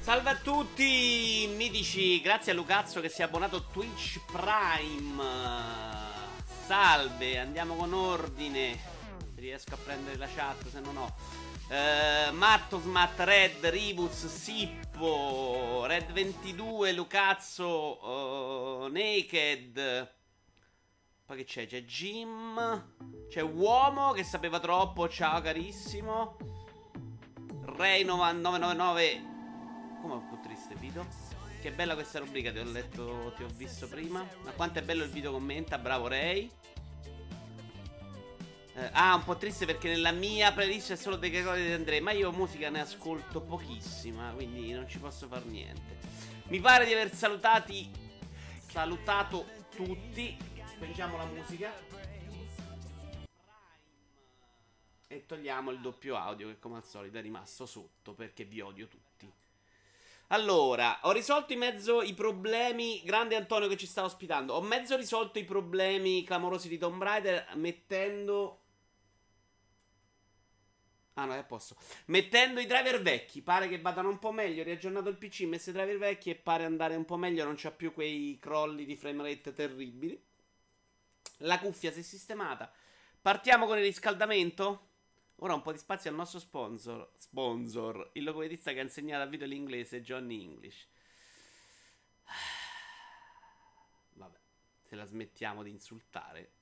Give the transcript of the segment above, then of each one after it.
Salve a tutti, mitici, grazie a Lucazzo che si è abbonato a Twitch Prime. Salve, andiamo con ordine. Riesco a prendere la chat, se no no. Uh, Matto, Smat, Red, Ribus, Sippo, Red 22, Lucazzo, uh, Naked. Poi che c'è? C'è Jim. C'è Uomo che sapeva troppo. Ciao carissimo. Ray 9999. Come un po' triste video. Che bella questa rubrica, ti ho letto, ti ho visto prima. Ma quanto è bello il video commenta, bravo Ray. Eh, ah, un po' triste perché nella mia playlist è solo dei Gregori di Andrea. Ma io musica ne ascolto pochissima, quindi non ci posso fare niente. Mi pare di aver salutati. Salutato tutti. Spengiamo la musica. E togliamo il doppio audio che come al solito è rimasto sotto perché vi odio tutti. Allora, ho risolto in mezzo i problemi. Grande Antonio che ci sta ospitando. Ho mezzo risolto i problemi clamorosi di Tomb Raider mettendo. Ah no, è a posto. Mettendo i driver vecchi. Pare che vadano un po' meglio. Riaggiornato il PC, messo i driver vecchi e pare andare un po' meglio. Non c'ha più quei crolli di frame rate terribili. La cuffia si è sistemata. Partiamo con il riscaldamento. Ora un po' di spazio al nostro sponsor. Sponsor, il logopedista che ha insegnato a video l'inglese, Johnny English. Vabbè, se la smettiamo di insultare.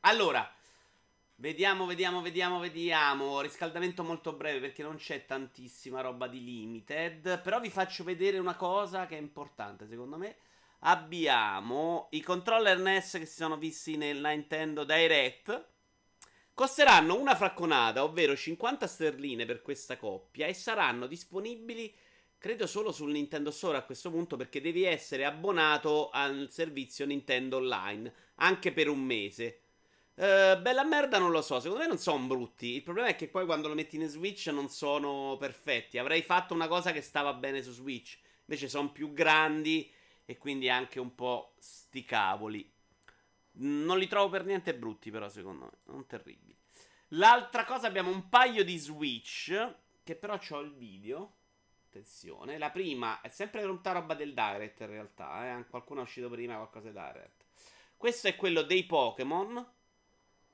Allora, vediamo, vediamo, vediamo, vediamo. Riscaldamento molto breve perché non c'è tantissima roba di limited. Però vi faccio vedere una cosa che è importante secondo me abbiamo i controller NES che si sono visti nel Nintendo Direct. Costeranno una fracconata, ovvero 50 sterline per questa coppia, e saranno disponibili, credo, solo sul Nintendo Store a questo punto, perché devi essere abbonato al servizio Nintendo Online, anche per un mese. Uh, bella merda non lo so, secondo me non sono brutti. Il problema è che poi quando lo metti in Switch non sono perfetti. Avrei fatto una cosa che stava bene su Switch, invece sono più grandi e quindi anche un po' sti cavoli. Non li trovo per niente brutti, però, secondo me. Non terribili. L'altra cosa, abbiamo un paio di Switch. Che però ho il video. Attenzione. La prima è sempre tutta roba del Direct, in realtà. Eh? Qualcuno è uscito prima, qualcosa di Direct. Questo è quello dei Pokémon.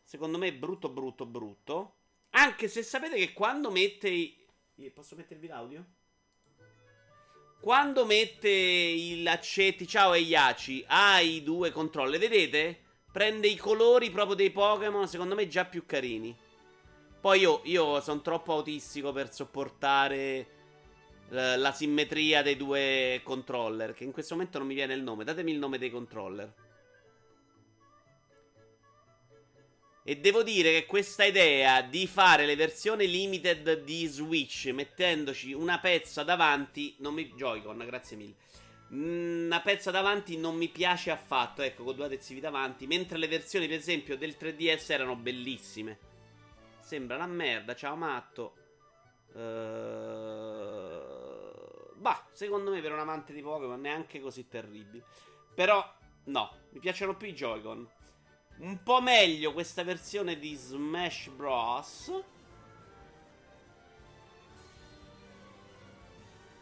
Secondo me è brutto, brutto, brutto. Anche se sapete che quando mette i... Posso mettervi l'audio? Quando mette i laccetti, ciao Eiaci, ai due controller, vedete? Prende i colori proprio dei Pokémon, secondo me già più carini. Poi io, io sono troppo autistico per sopportare la, la simmetria dei due controller, che in questo momento non mi viene il nome. Datemi il nome dei controller. E devo dire che questa idea di fare le versioni limited di Switch mettendoci una pezza davanti, non mi Joy-Con, grazie mille. Una pezza davanti non mi piace affatto, ecco, con due adesivi davanti, mentre le versioni per esempio del 3DS erano bellissime. Sembra una merda, ciao matto. Uh... Bah, secondo me per un amante di Pokémon neanche così terribile. Però no, mi piacciono più i Joy-Con un po' meglio questa versione di Smash Bros.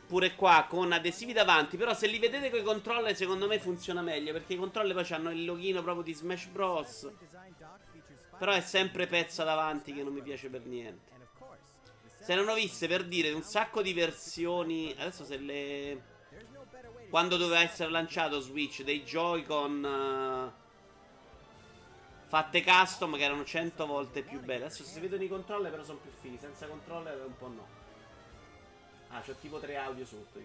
Pure qua con adesivi davanti. Però se li vedete con i controller, secondo me funziona meglio. Perché i controller poi hanno il loghino proprio di Smash Bros. Però è sempre pezza davanti che non mi piace per niente. Se non ho viste per dire un sacco di versioni. Adesso se le. Quando doveva essere lanciato Switch dei Joy-Con. Uh fatte custom che erano 100 volte più belle. Adesso se vedono i controller però sono più fighi, senza controller un po' no. Ah, c'ho tipo tre audio sotto.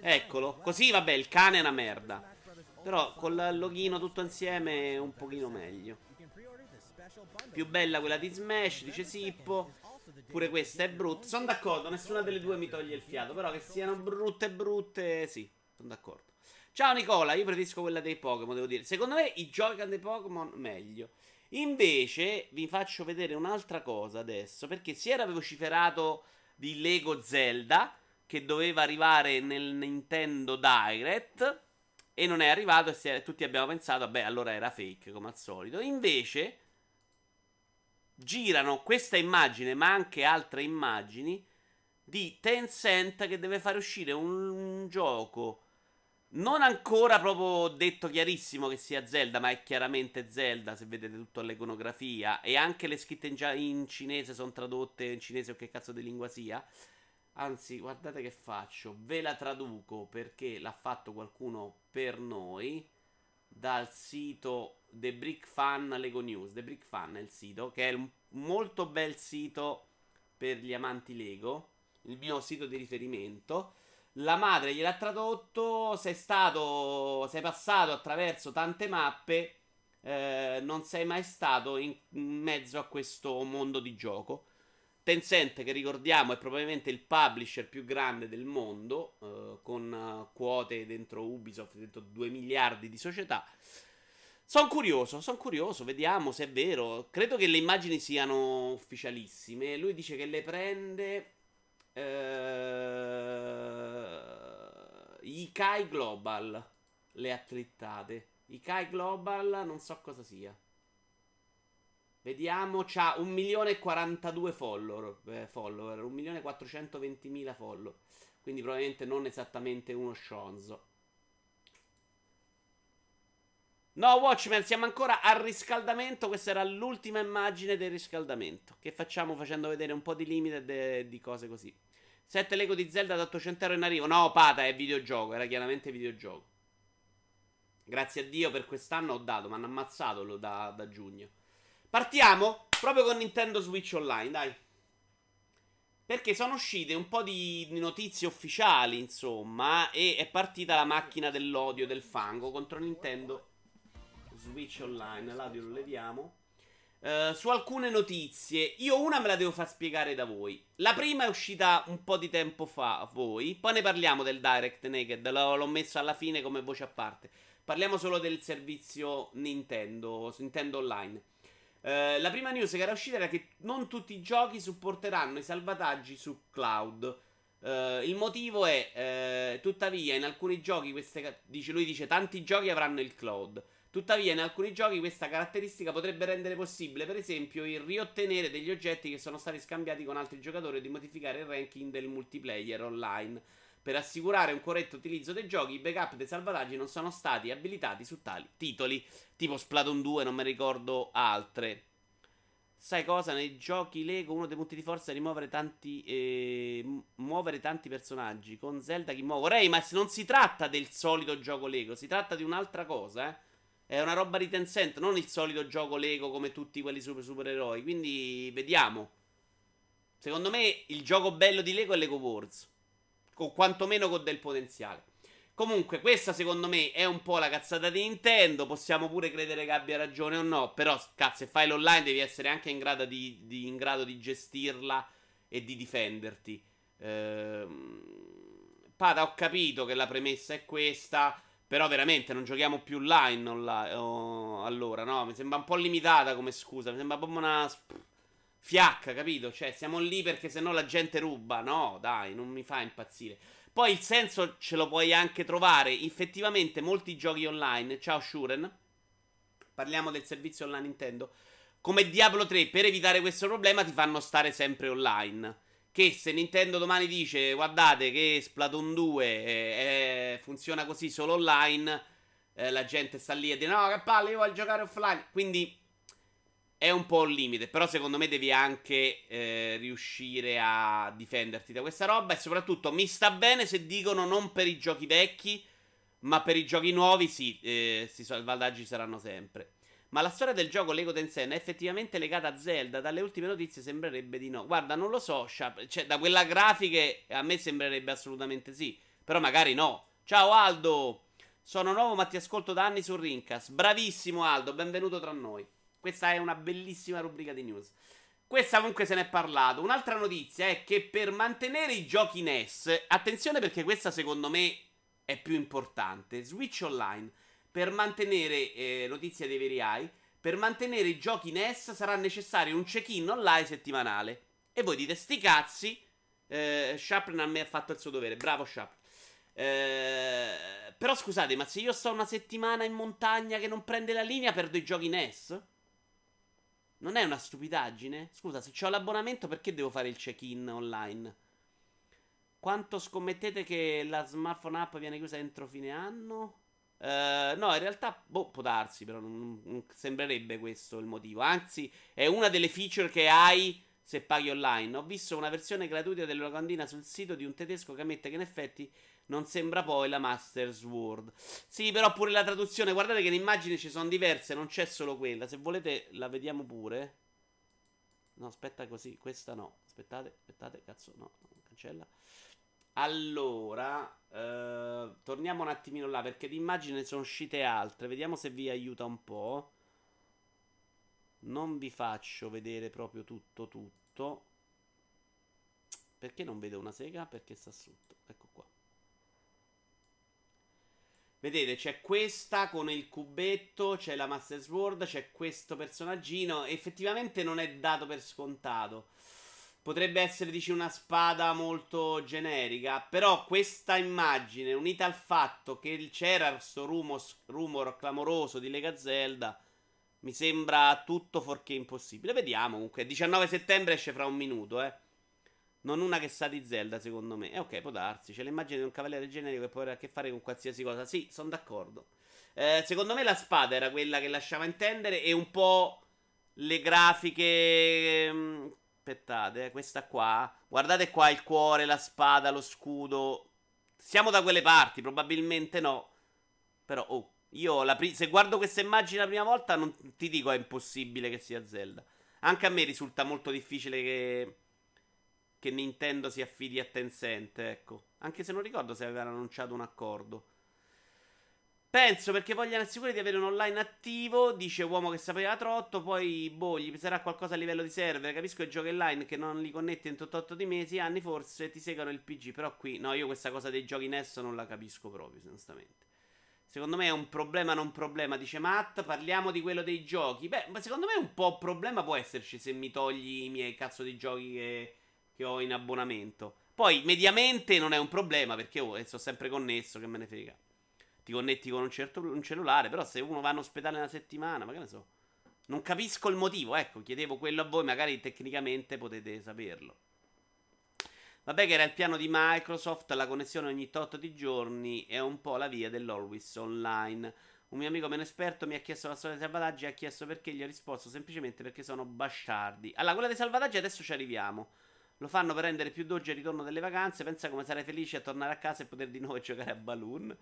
Eccolo, così vabbè, il cane è una merda. Però con il loghino tutto insieme è un pochino meglio. Più bella quella di Smash, dice Sippo. Pure questa è brutta. Sono d'accordo, nessuna delle due mi toglie il fiato. Però che siano brutte brutte, sì, sono d'accordo. Ciao Nicola, io preferisco quella dei Pokémon, devo dire. Secondo me i Joy-Con dei Pokémon meglio. Invece vi faccio vedere un'altra cosa adesso, perché si era vociferato di Lego Zelda che doveva arrivare nel Nintendo Direct e non è arrivato e tutti abbiamo pensato, vabbè, allora era fake come al solito. Invece girano questa immagine, ma anche altre immagini di Tencent che deve fare uscire un, un gioco non ancora proprio detto chiarissimo che sia Zelda, ma è chiaramente Zelda se vedete tutta l'iconografia e anche le scritte in, in cinese sono tradotte in cinese o che cazzo di lingua sia. Anzi, guardate che faccio, ve la traduco perché l'ha fatto qualcuno per noi dal sito The Brick Fan Lego News. The Brick Fan è il sito, che è un molto bel sito per gli amanti Lego, il mio sito di riferimento. La madre gliel'ha tradotto, sei stato, sei passato attraverso tante mappe, eh, non sei mai stato in mezzo a questo mondo di gioco. Tencent, che ricordiamo è probabilmente il publisher più grande del mondo, eh, con uh, quote dentro Ubisoft, dentro 2 miliardi di società. Sono curioso, sono curioso, vediamo se è vero. Credo che le immagini siano ufficialissime. Lui dice che le prende. Eh, Ikai Global. Le ha trittate. Ikai Global, non so cosa sia. Vediamo, c'ha 1 milione e 42 follower, eh, follower 1 milione e 420 mila follower. Quindi probabilmente non esattamente uno scionzo. No, Watchmen, siamo ancora al riscaldamento. Questa era l'ultima immagine del riscaldamento. Che facciamo facendo vedere un po' di limited e di cose così. 7 Lego di Zelda da 800 euro in arrivo. No, Pata, è videogioco. Era chiaramente videogioco. Grazie a Dio per quest'anno ho dato. Mi hanno ammazzato da, da giugno. Partiamo proprio con Nintendo Switch Online, dai. Perché sono uscite un po' di notizie ufficiali, insomma, e è partita la macchina dell'odio del fango contro Nintendo Switch Online. L'audio lo leviamo. Uh, su alcune notizie, io una me la devo far spiegare da voi. La prima è uscita un po' di tempo fa a voi, poi ne parliamo del Direct Naked, l'ho, l'ho messo alla fine come voce a parte. Parliamo solo del servizio Nintendo, Nintendo Online. Eh, la prima news che era uscita era che non tutti i giochi supporteranno i salvataggi su cloud. Uh, il motivo è, uh, tuttavia, in alcuni giochi, queste, dice, lui dice, tanti giochi avranno il cloud. Tuttavia, in alcuni giochi questa caratteristica potrebbe rendere possibile, per esempio, il riottenere degli oggetti che sono stati scambiati con altri giocatori e di modificare il ranking del multiplayer online. Per assicurare un corretto utilizzo dei giochi, i backup dei salvataggi non sono stati abilitati su tali titoli, tipo Splatoon 2, non mi ricordo altre. Sai cosa? Nei giochi Lego uno dei punti di forza è rimuovere tanti. Eh, muovere tanti personaggi. Con Zelda chi muovo? Ray, ma non si tratta del solito gioco Lego, si tratta di un'altra cosa, eh. È una roba di Tencent, non il solito gioco Lego come tutti quelli super supereroi. Quindi vediamo. Secondo me il gioco bello di Lego è Lego Wars o quantomeno con del potenziale. Comunque, questa secondo me è un po' la cazzata di Nintendo. Possiamo pure credere che abbia ragione o no. Però, cazzo, se fai l'online devi essere anche in grado di, di, in grado di gestirla e di difenderti. Ehm... Pada, ho capito che la premessa è questa. Però veramente non giochiamo più online online, oh, allora, no? Mi sembra un po' limitata come scusa. Mi sembra proprio una fiacca, capito? Cioè, siamo lì perché sennò la gente ruba. No, dai, non mi fa impazzire. Poi il senso ce lo puoi anche trovare. Effettivamente, molti giochi online. Ciao, Shuren. Parliamo del servizio online Nintendo. Come Diablo 3, per evitare questo problema, ti fanno stare sempre online. Che se Nintendo domani dice, guardate che Splatoon 2 eh, eh, funziona così solo online, eh, la gente sta lì e dice, no, che palle, io voglio giocare offline. Quindi è un po' un limite, però secondo me devi anche eh, riuscire a difenderti da questa roba e soprattutto mi sta bene se dicono non per i giochi vecchi, ma per i giochi nuovi sì, eh, i salvataggi saranno sempre. Ma la storia del gioco Lego Tensen è effettivamente legata a Zelda? Dalle ultime notizie sembrerebbe di no. Guarda, non lo so, cioè da quella grafica a me sembrerebbe assolutamente sì, però magari no. Ciao Aldo, sono nuovo ma ti ascolto da anni su Rincas. Bravissimo Aldo, benvenuto tra noi. Questa è una bellissima rubrica di news. Questa comunque se ne è parlato. Un'altra notizia è che per mantenere i giochi NES, attenzione perché questa secondo me è più importante. Switch Online, per mantenere, eh, notizia dei veri AI, per mantenere i giochi NES sarà necessario un check-in online settimanale. E voi dite, sti cazzi, eh, Shapren a me ha fatto il suo dovere. Bravo Shapren. Eh, però scusate, ma se io sto una settimana in montagna che non prende la linea, perdo i giochi NES? Non è una stupidaggine? Scusa, se ho l'abbonamento perché devo fare il check-in online? Quanto scommettete che la smartphone app viene chiusa entro fine anno? Uh, no, in realtà boh, può darsi, però non, non, sembrerebbe questo il motivo. Anzi, è una delle feature che hai se paghi online. Ho visto una versione gratuita della sul sito di un tedesco che ammette che in effetti non sembra poi la Master Sword. Sì, però pure la traduzione, guardate che le immagini ci sono diverse, non c'è solo quella. Se volete la vediamo pure. No, aspetta così, questa no. Aspettate, aspettate, cazzo, no, cancella. Allora, eh, torniamo un attimino là perché di immagini sono uscite altre. Vediamo se vi aiuta un po'. Non vi faccio vedere proprio tutto, tutto. Perché non vedo una sega? Perché sta sotto. Ecco qua. Vedete, c'è questa con il cubetto, c'è la Master Sword, c'è questo personaggino. Effettivamente non è dato per scontato. Potrebbe essere, dici, una spada molto generica. Però questa immagine, unita al fatto che c'era questo rumor, rumor clamoroso di Lega Zelda, mi sembra tutto fuorché impossibile. Vediamo comunque. 19 settembre esce fra un minuto, eh. Non una che sa di Zelda, secondo me. Eh, ok, può darsi. C'è l'immagine di un cavaliere generico che può avere a che fare con qualsiasi cosa. Sì, sono d'accordo. Eh, secondo me la spada era quella che lasciava intendere e un po' le grafiche... Aspettate, eh, questa qua. Guardate qua il cuore, la spada, lo scudo. Siamo da quelle parti, probabilmente no. Però, oh, io pri- se guardo questa immagine la prima volta non ti dico è impossibile che sia Zelda. Anche a me risulta molto difficile che che Nintendo si affidi a Tencent, ecco. Anche se non ricordo se avevano annunciato un accordo. Penso perché vogliono assicurare di avere un online attivo, dice uomo che sapeva trotto, poi boh, gli sarà qualcosa a livello di server, capisco i giochi online che non li connetti entro 8 di mesi, anni forse ti seguono il PG, però qui no, io questa cosa dei giochi NES non la capisco proprio, onestamente. Secondo me è un problema non problema, dice Matt, parliamo di quello dei giochi. Beh, ma secondo me un po' problema può esserci se mi togli i miei cazzo di giochi che che ho in abbonamento. Poi, mediamente non è un problema perché oh, sto sempre connesso, che me ne frega. Ti connetti con un, certo, un cellulare, però se uno va in ospedale una settimana, ma so. Non capisco il motivo, ecco, chiedevo quello a voi, magari tecnicamente potete saperlo. Vabbè che era il piano di Microsoft, la connessione ogni tot di giorni è un po' la via dell'always online. Un mio amico meno esperto mi ha chiesto la storia dei salvataggi e ha chiesto perché gli ho risposto semplicemente perché sono bastardi. Allora, quella dei salvataggi adesso ci arriviamo. Lo fanno per rendere più dolce il ritorno delle vacanze. Pensa come sarei felice a tornare a casa e poter di nuovo giocare a Balloon.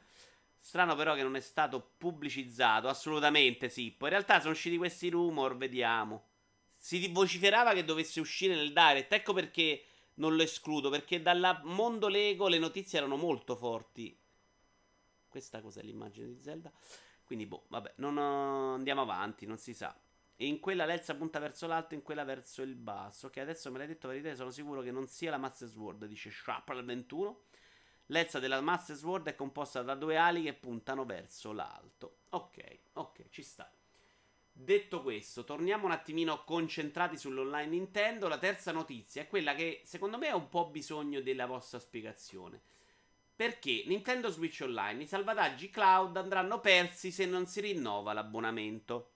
Strano però che non è stato pubblicizzato. Assolutamente sì. Poi in realtà sono usciti questi rumor. Vediamo. Si vociferava che dovesse uscire nel direct. Ecco perché non lo escludo. Perché dal mondo Lego le notizie erano molto forti. Questa cos'è l'immagine di Zelda? Quindi, boh, vabbè, non uh, andiamo avanti, non si sa. E in quella l'Elsa punta verso l'alto, in quella verso il basso. Ok, adesso me l'hai detto verità, sono sicuro che non sia la Master Sword, dice Shrapnel 21. L'Elsa della Master Sword è composta da due ali che puntano verso l'alto. Ok, ok, ci sta. Detto questo, torniamo un attimino concentrati sull'online Nintendo. La terza notizia è quella che secondo me ha un po' bisogno della vostra spiegazione. Perché Nintendo Switch Online, i salvataggi cloud andranno persi se non si rinnova l'abbonamento.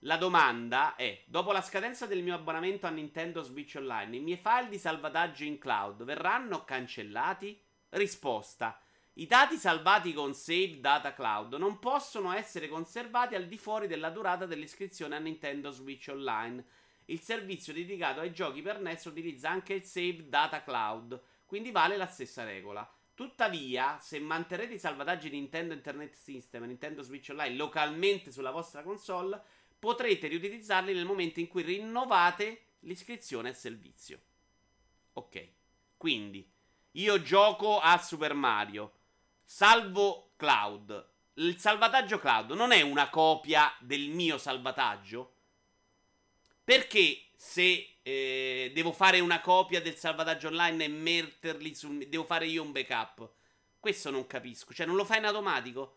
La domanda è: dopo la scadenza del mio abbonamento a Nintendo Switch Online, i miei file di salvataggio in cloud verranno cancellati? Risposta: I dati salvati con Save Data Cloud non possono essere conservati al di fuori della durata dell'iscrizione a Nintendo Switch Online. Il servizio dedicato ai giochi per NES utilizza anche il Save Data Cloud, quindi vale la stessa regola. Tuttavia, se manterrete i salvataggi Nintendo Internet System e Nintendo Switch Online localmente sulla vostra console, potrete riutilizzarli nel momento in cui rinnovate l'iscrizione al servizio. Ok, quindi io gioco a Super Mario, salvo cloud. Il salvataggio cloud non è una copia del mio salvataggio? Perché se eh, devo fare una copia del salvataggio online e metterli sul... devo fare io un backup? Questo non capisco. Cioè, non lo fai in automatico?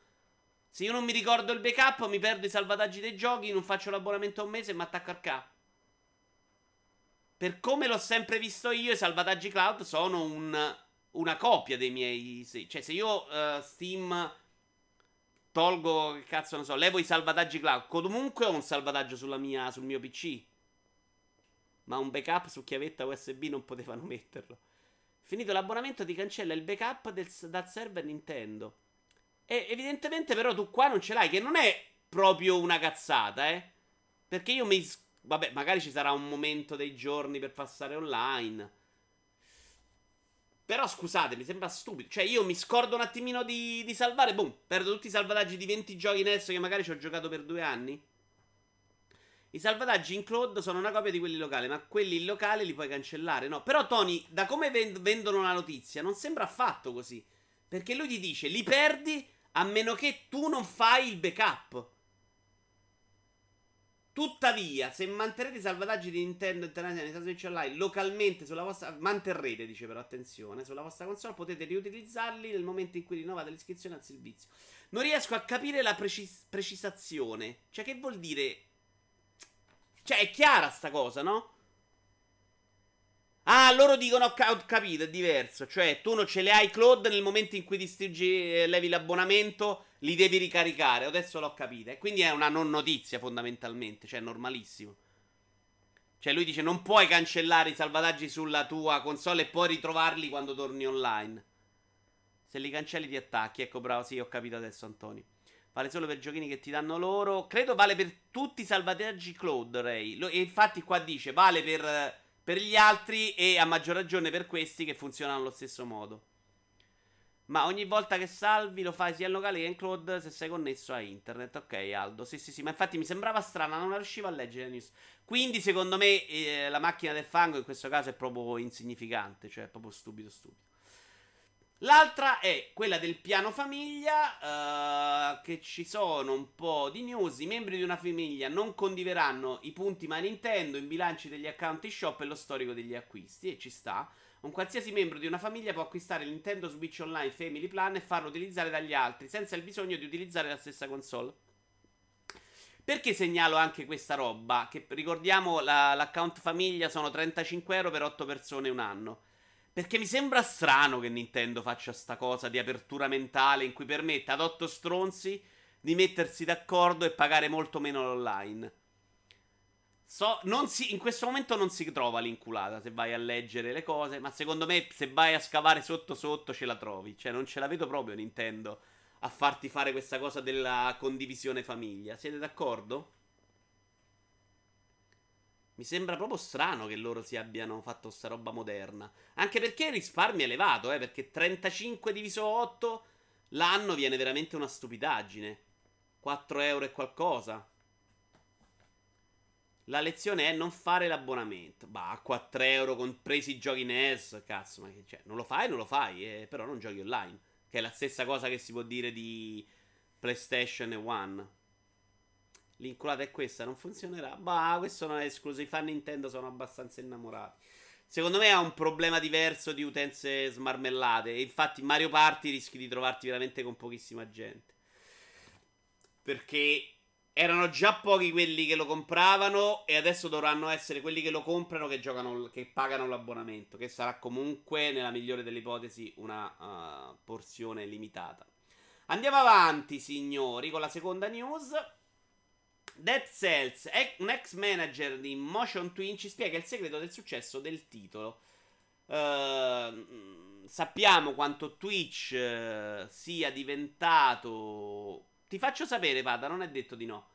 Se io non mi ricordo il backup, mi perdo i salvataggi dei giochi, non faccio l'abbonamento a un mese e mi attacco al K. Per come l'ho sempre visto io, i salvataggi cloud sono un, una copia dei miei. Cioè, se io uh, Steam tolgo, che cazzo ne so, levo i salvataggi cloud, comunque ho un salvataggio mia, sul mio PC. Ma un backup su chiavetta USB non potevano metterlo. Finito l'abbonamento ti cancella il backup del, dal server Nintendo. E evidentemente però tu qua non ce l'hai, che non è proprio una cazzata, eh. Perché io mi... Vabbè, magari ci sarà un momento dei giorni per passare online. Però scusate, mi sembra stupido. Cioè, io mi scordo un attimino di, di salvare, boom, perdo tutti i salvataggi di 20 giochi in esso che magari ci ho giocato per due anni. I salvataggi in cloud sono una copia di quelli locali, ma quelli in locale li puoi cancellare, no? Però Tony, da come vend- vendono la notizia, non sembra affatto così. Perché lui ti dice, li perdi a meno che tu non fai il backup. Tuttavia, se manterrete i salvataggi di Nintendo International Nintendo Switch Online localmente sulla vostra. Manterrete, dice però, attenzione, sulla vostra console potete riutilizzarli nel momento in cui rinnovate l'iscrizione al servizio. Non riesco a capire la precis- precisazione. Cioè, che vuol dire? Cioè, è chiara sta cosa, no? Ah, loro dicono, ho, capito, è diverso. Cioè, tu non ce le hai cloud nel momento in cui distruggi, eh, levi l'abbonamento, li devi ricaricare. Adesso l'ho capito. E quindi è una non notizia, fondamentalmente. Cioè, è normalissimo. Cioè, lui dice, non puoi cancellare i salvataggi sulla tua console e poi ritrovarli quando torni online. Se li cancelli ti attacchi. Ecco, bravo, sì, ho capito adesso, Antonio. Vale solo per giochini che ti danno loro. Credo vale per tutti i salvataggi cloud, Ray. e infatti qua dice, vale per per gli altri e a maggior ragione per questi che funzionano allo stesso modo. Ma ogni volta che salvi lo fai sia in locale che in cloud se sei connesso a internet. Ok, Aldo. Sì, sì, sì. Ma infatti mi sembrava strana, non riuscivo a leggere la news. Quindi, secondo me, eh, la macchina del fango in questo caso è proprio insignificante. Cioè, è proprio stupido, stupido. L'altra è quella del piano famiglia, uh, che ci sono un po' di news. I membri di una famiglia non condiveranno i punti My Nintendo, in bilanci degli account shop e lo storico degli acquisti, e ci sta. Un qualsiasi membro di una famiglia può acquistare il Nintendo Switch Online Family Plan e farlo utilizzare dagli altri, senza il bisogno di utilizzare la stessa console. Perché segnalo anche questa roba? Che ricordiamo la, l'account famiglia sono 35 euro per 8 persone un anno. Perché mi sembra strano che Nintendo faccia sta cosa di apertura mentale in cui permette ad otto stronzi di mettersi d'accordo e pagare molto meno l'online. So, si, in questo momento non si trova l'inculata se vai a leggere le cose, ma secondo me se vai a scavare sotto sotto ce la trovi. Cioè non ce la vedo proprio Nintendo a farti fare questa cosa della condivisione famiglia. Siete d'accordo? Mi sembra proprio strano che loro si abbiano fatto sta roba moderna. Anche perché il risparmio è elevato, eh, perché 35 diviso 8 l'anno viene veramente una stupidaggine. 4 euro e qualcosa. La lezione è non fare l'abbonamento. Bah, 4 euro compresi i giochi NES. Cazzo, ma che c'è? Non lo fai, non lo fai, eh, però non giochi online. Che è la stessa cosa che si può dire di PlayStation e One. L'inculata è questa, non funzionerà. Bah, questo non è escluso. I fan Nintendo sono abbastanza innamorati. Secondo me ha un problema diverso di utenze smarmellate. E infatti, in Mario Party rischi di trovarti veramente con pochissima gente. Perché erano già pochi quelli che lo compravano. E adesso dovranno essere quelli che lo comprano che, giocano, che pagano l'abbonamento. Che sarà comunque, nella migliore delle ipotesi, una uh, porzione limitata. Andiamo avanti, signori, con la seconda news. Dead Cells, un ex manager di Motion Twin, ci spiega il segreto del successo del titolo. Uh, sappiamo quanto Twitch uh, sia diventato. Ti faccio sapere, Pada, non è detto di no.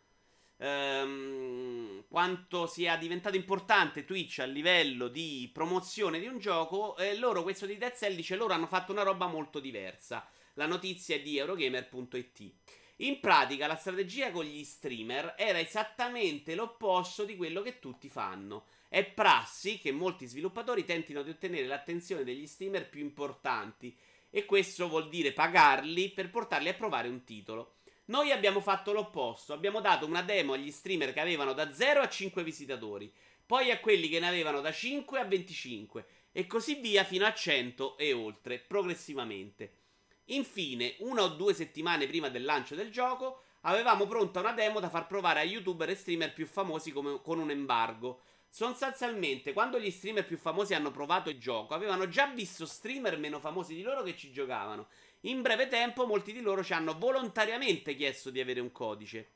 Um, quanto sia diventato importante Twitch a livello di promozione di un gioco. E loro, questo di Dead Cell, dice: loro hanno fatto una roba molto diversa. La notizia è di Eurogamer.it. In pratica la strategia con gli streamer era esattamente l'opposto di quello che tutti fanno. È prassi che molti sviluppatori tentino di ottenere l'attenzione degli streamer più importanti e questo vuol dire pagarli per portarli a provare un titolo. Noi abbiamo fatto l'opposto, abbiamo dato una demo agli streamer che avevano da 0 a 5 visitatori, poi a quelli che ne avevano da 5 a 25 e così via fino a 100 e oltre, progressivamente. Infine, una o due settimane prima del lancio del gioco, avevamo pronta una demo da far provare a youtuber e streamer più famosi come, con un embargo. Sostanzialmente, quando gli streamer più famosi hanno provato il gioco, avevano già visto streamer meno famosi di loro che ci giocavano. In breve tempo, molti di loro ci hanno volontariamente chiesto di avere un codice.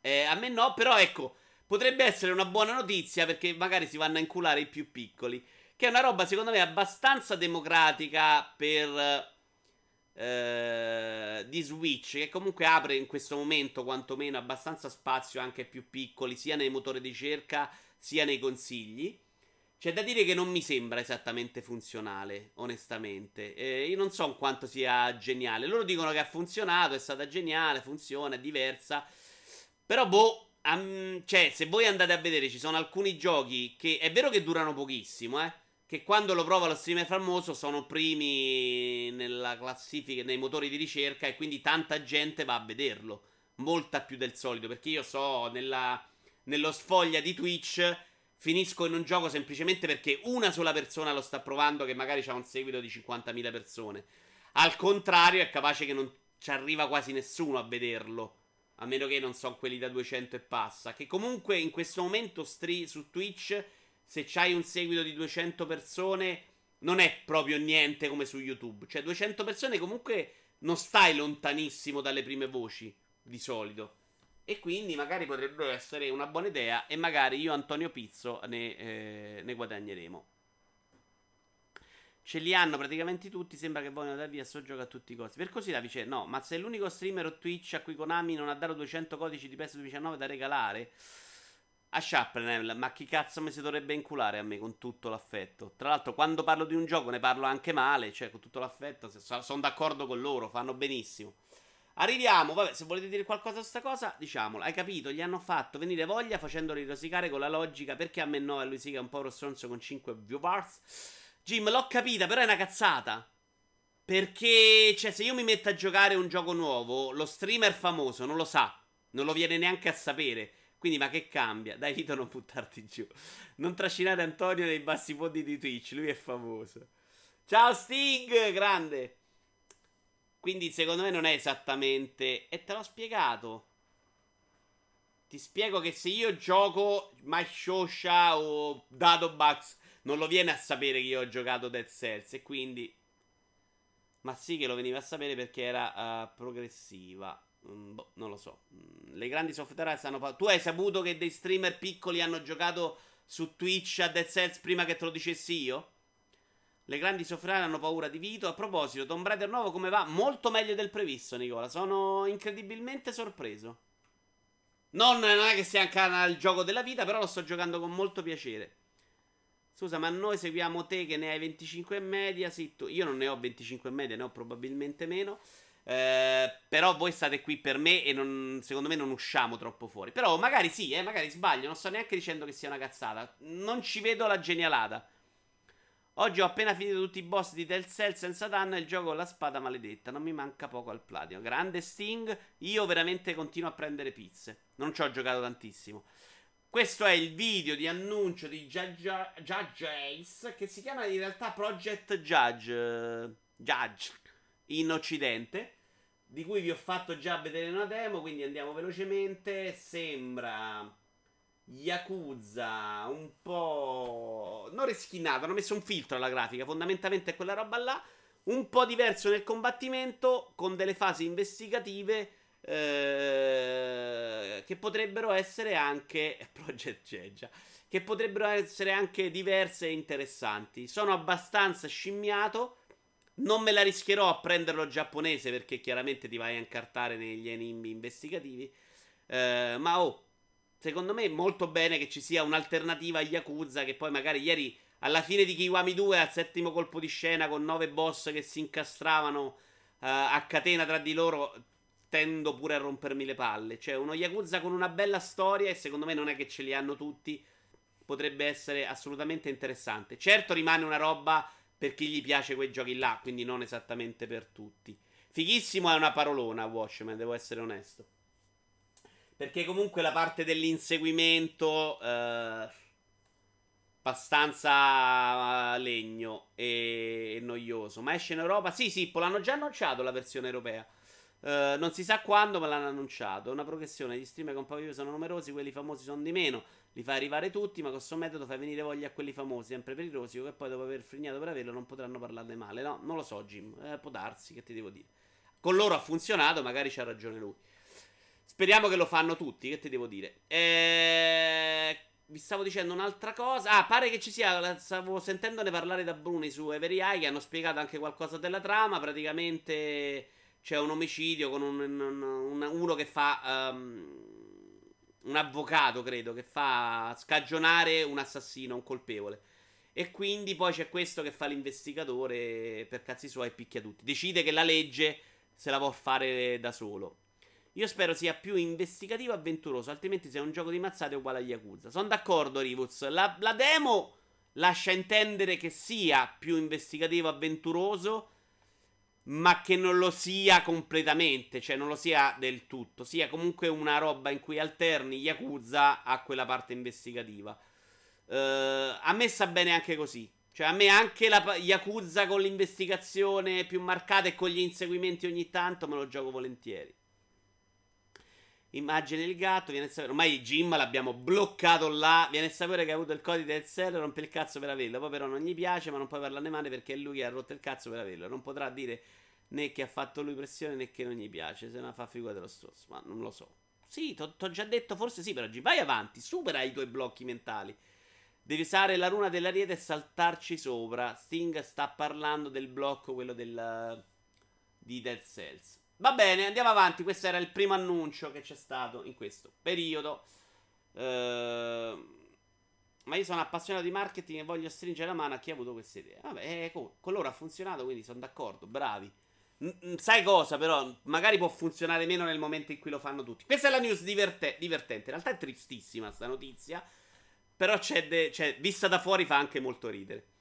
Eh, a me no, però ecco, potrebbe essere una buona notizia perché magari si vanno a inculare i più piccoli. Che è una roba, secondo me, abbastanza democratica per. Eh, di Switch, che comunque apre in questo momento quantomeno abbastanza spazio anche più piccoli, sia nei motori di ricerca sia nei consigli. C'è da dire che non mi sembra esattamente funzionale, onestamente. Eh, io non so quanto sia geniale. Loro dicono che ha funzionato, è stata geniale, funziona, è diversa. Però, boh, um, cioè, se voi andate a vedere, ci sono alcuni giochi che è vero che durano pochissimo, eh. Che quando lo prova lo streamer famoso sono primi nella classifica, nei motori di ricerca e quindi tanta gente va a vederlo. Molta più del solito. Perché io so, nella, nello sfoglia di Twitch finisco in un gioco semplicemente perché una sola persona lo sta provando che magari ha un seguito di 50.000 persone. Al contrario, è capace che non ci arriva quasi nessuno a vederlo. A meno che non so quelli da 200 e passa. Che comunque in questo momento stri- su Twitch, se c'hai un seguito di 200 persone, non è proprio niente come su YouTube. Cioè, 200 persone comunque non stai lontanissimo dalle prime voci, di solito. E quindi magari potrebbe essere una buona idea e magari io Antonio Pizzo ne, eh, ne guadagneremo. Ce li hanno praticamente tutti. Sembra che vogliono dar via sto gioco a tutti i costi. Per così la vicenda. No, ma se è l'unico streamer o Twitch a cui Konami non ha dato 200 codici di PS2019 da regalare. A Sharpnel, ma chi cazzo mi si dovrebbe inculare a me con tutto l'affetto? Tra l'altro, quando parlo di un gioco ne parlo anche male, cioè con tutto l'affetto. Sono d'accordo con loro, fanno benissimo. Arriviamo, vabbè, se volete dire qualcosa a sta cosa, diciamolo. Hai capito? Gli hanno fatto venire voglia facendoli rosicare con la logica perché a me no e lui sì che è un po' stronzo con 5 viewers. Jim, l'ho capita, però è una cazzata. Perché, cioè, se io mi metto a giocare un gioco nuovo, lo streamer famoso non lo sa, non lo viene neanche a sapere. Quindi, ma che cambia? Dai, Vito, non buttarti giù. Non trascinare Antonio nei bassi fondi di Twitch, lui è famoso. Ciao, Sting, grande. Quindi secondo me non è esattamente... E te l'ho spiegato. Ti spiego che se io gioco My Shosha o Dadobugs non lo viene a sapere che io ho giocato Dead Cells e quindi... Ma sì che lo veniva a sapere perché era uh, progressiva. Mm, boh, non lo so. Mm, le grandi software stanno... Pa- tu hai saputo che dei streamer piccoli hanno giocato su Twitch a Dead Cells prima che te lo dicessi io? Le grandi soffrane hanno paura di Vito. A proposito, Tomb Raider nuovo come va? Molto meglio del previsto, Nicola. Sono incredibilmente sorpreso. Non, non è che sia ancora il gioco della vita, però lo sto giocando con molto piacere. Scusa, ma noi seguiamo te che ne hai 25 in media. Sì, tu, io non ne ho 25 in media, ne ho probabilmente meno. Eh, però voi state qui per me e non, secondo me non usciamo troppo fuori. Però magari sì, eh, magari sbaglio. Non sto neanche dicendo che sia una cazzata. Non ci vedo la genialata. Oggi ho appena finito tutti i boss di Telltale senza danno e il gioco con la spada maledetta. Non mi manca poco al platino. Grande Sting. Io veramente continuo a prendere pizze. Non ci ho giocato tantissimo. Questo è il video di annuncio di Judge Ace. Che si chiama in realtà Project Judge. Judge in Occidente. Di cui vi ho fatto già vedere una demo. Quindi andiamo velocemente. Sembra Yakuza un po'. non rischinato, hanno messo un filtro alla grafica, fondamentalmente è quella roba là. Un po' diverso nel combattimento, con delle fasi investigative eh, che potrebbero essere anche. Project Geggia. Che potrebbero essere anche diverse e interessanti. Sono abbastanza scimmiato. Non me la rischierò a prenderlo giapponese perché chiaramente ti vai a incartare negli enigmi investigativi. Eh, ma oh, secondo me molto bene che ci sia un'alternativa a Yakuza che poi magari ieri alla fine di Kiwami 2 al settimo colpo di scena con nove boss che si incastravano uh, a catena tra di loro tendo pure a rompermi le palle. Cioè uno Yakuza con una bella storia e secondo me non è che ce li hanno tutti. Potrebbe essere assolutamente interessante. Certo rimane una roba per chi gli piace quei giochi là, quindi non esattamente per tutti. Fighissimo è una parolona Watchmen, devo essere onesto. Perché comunque la parte dell'inseguimento. Eh, abbastanza legno e, noioso. Ma esce in Europa? Sì, sì, l'hanno già annunciato la versione europea. Uh, non si sa quando, ma l'hanno annunciato. Una progressione. Gli streamer con pochi sono numerosi, quelli famosi sono di meno. Li fai arrivare tutti, ma con questo metodo fai venire voglia a quelli famosi, sempre per i rosico, che poi dopo aver frignato per averlo non potranno parlarne male. No, non lo so, Jim. Eh, può darsi, che ti devo dire. Con loro ha funzionato, magari c'ha ragione lui. speriamo che lo fanno tutti. Che ti devo dire? Eh, vi stavo dicendo un'altra cosa. Ah, pare che ci sia. Stavo sentendone parlare da Bruni su Every Eye. Che hanno spiegato anche qualcosa della trama. Praticamente c'è un omicidio con un, un, un, uno che fa. Um, un avvocato, credo, che fa scagionare un assassino, un colpevole. E quindi poi c'è questo che fa l'investigatore per cazzi suoi e picchia tutti. Decide che la legge se la può fare da solo. Io spero sia più investigativo e avventuroso, altrimenti se è un gioco di mazzate uguale a Yakuza. Sono d'accordo, Rivuz. La, la demo lascia intendere che sia più investigativo e avventuroso, ma che non lo sia completamente, cioè non lo sia del tutto. Sia comunque una roba in cui alterni Yakuza a quella parte investigativa. Uh, a me sta bene anche così. Cioè, a me anche la Yakuza con l'investigazione più marcata e con gli inseguimenti ogni tanto me lo gioco volentieri. Immagine il gatto, viene a sapere. Ormai Jim l'abbiamo bloccato là. Viene a sapere che ha avuto il codice del seller, rompe il cazzo per averlo. Poi però non gli piace, ma non puoi parlarne male perché è lui che ha rotto il cazzo per averlo. Non potrà dire né che ha fatto lui pressione né che non gli piace. Se non fa figura dello stesso. Ma non lo so. Sì, ti ho già detto, forse sì, però Jim, vai avanti, supera i tuoi blocchi mentali. Devi usare la runa dell'ariete e saltarci sopra. Sting sta parlando del blocco, quello del, di Dead Cells. Va bene, andiamo avanti. Questo era il primo annuncio che c'è stato in questo periodo. Uh, ma io sono appassionato di marketing e voglio stringere la mano a chi ha avuto queste idee. Vabbè, eh, con loro ha funzionato, quindi sono d'accordo. Bravi. N- sai cosa, però? Magari può funzionare meno nel momento in cui lo fanno tutti. Questa è la news diverte- divertente. In realtà è tristissima sta notizia. Però c'è, de- c'è, vista da fuori fa anche molto ridere.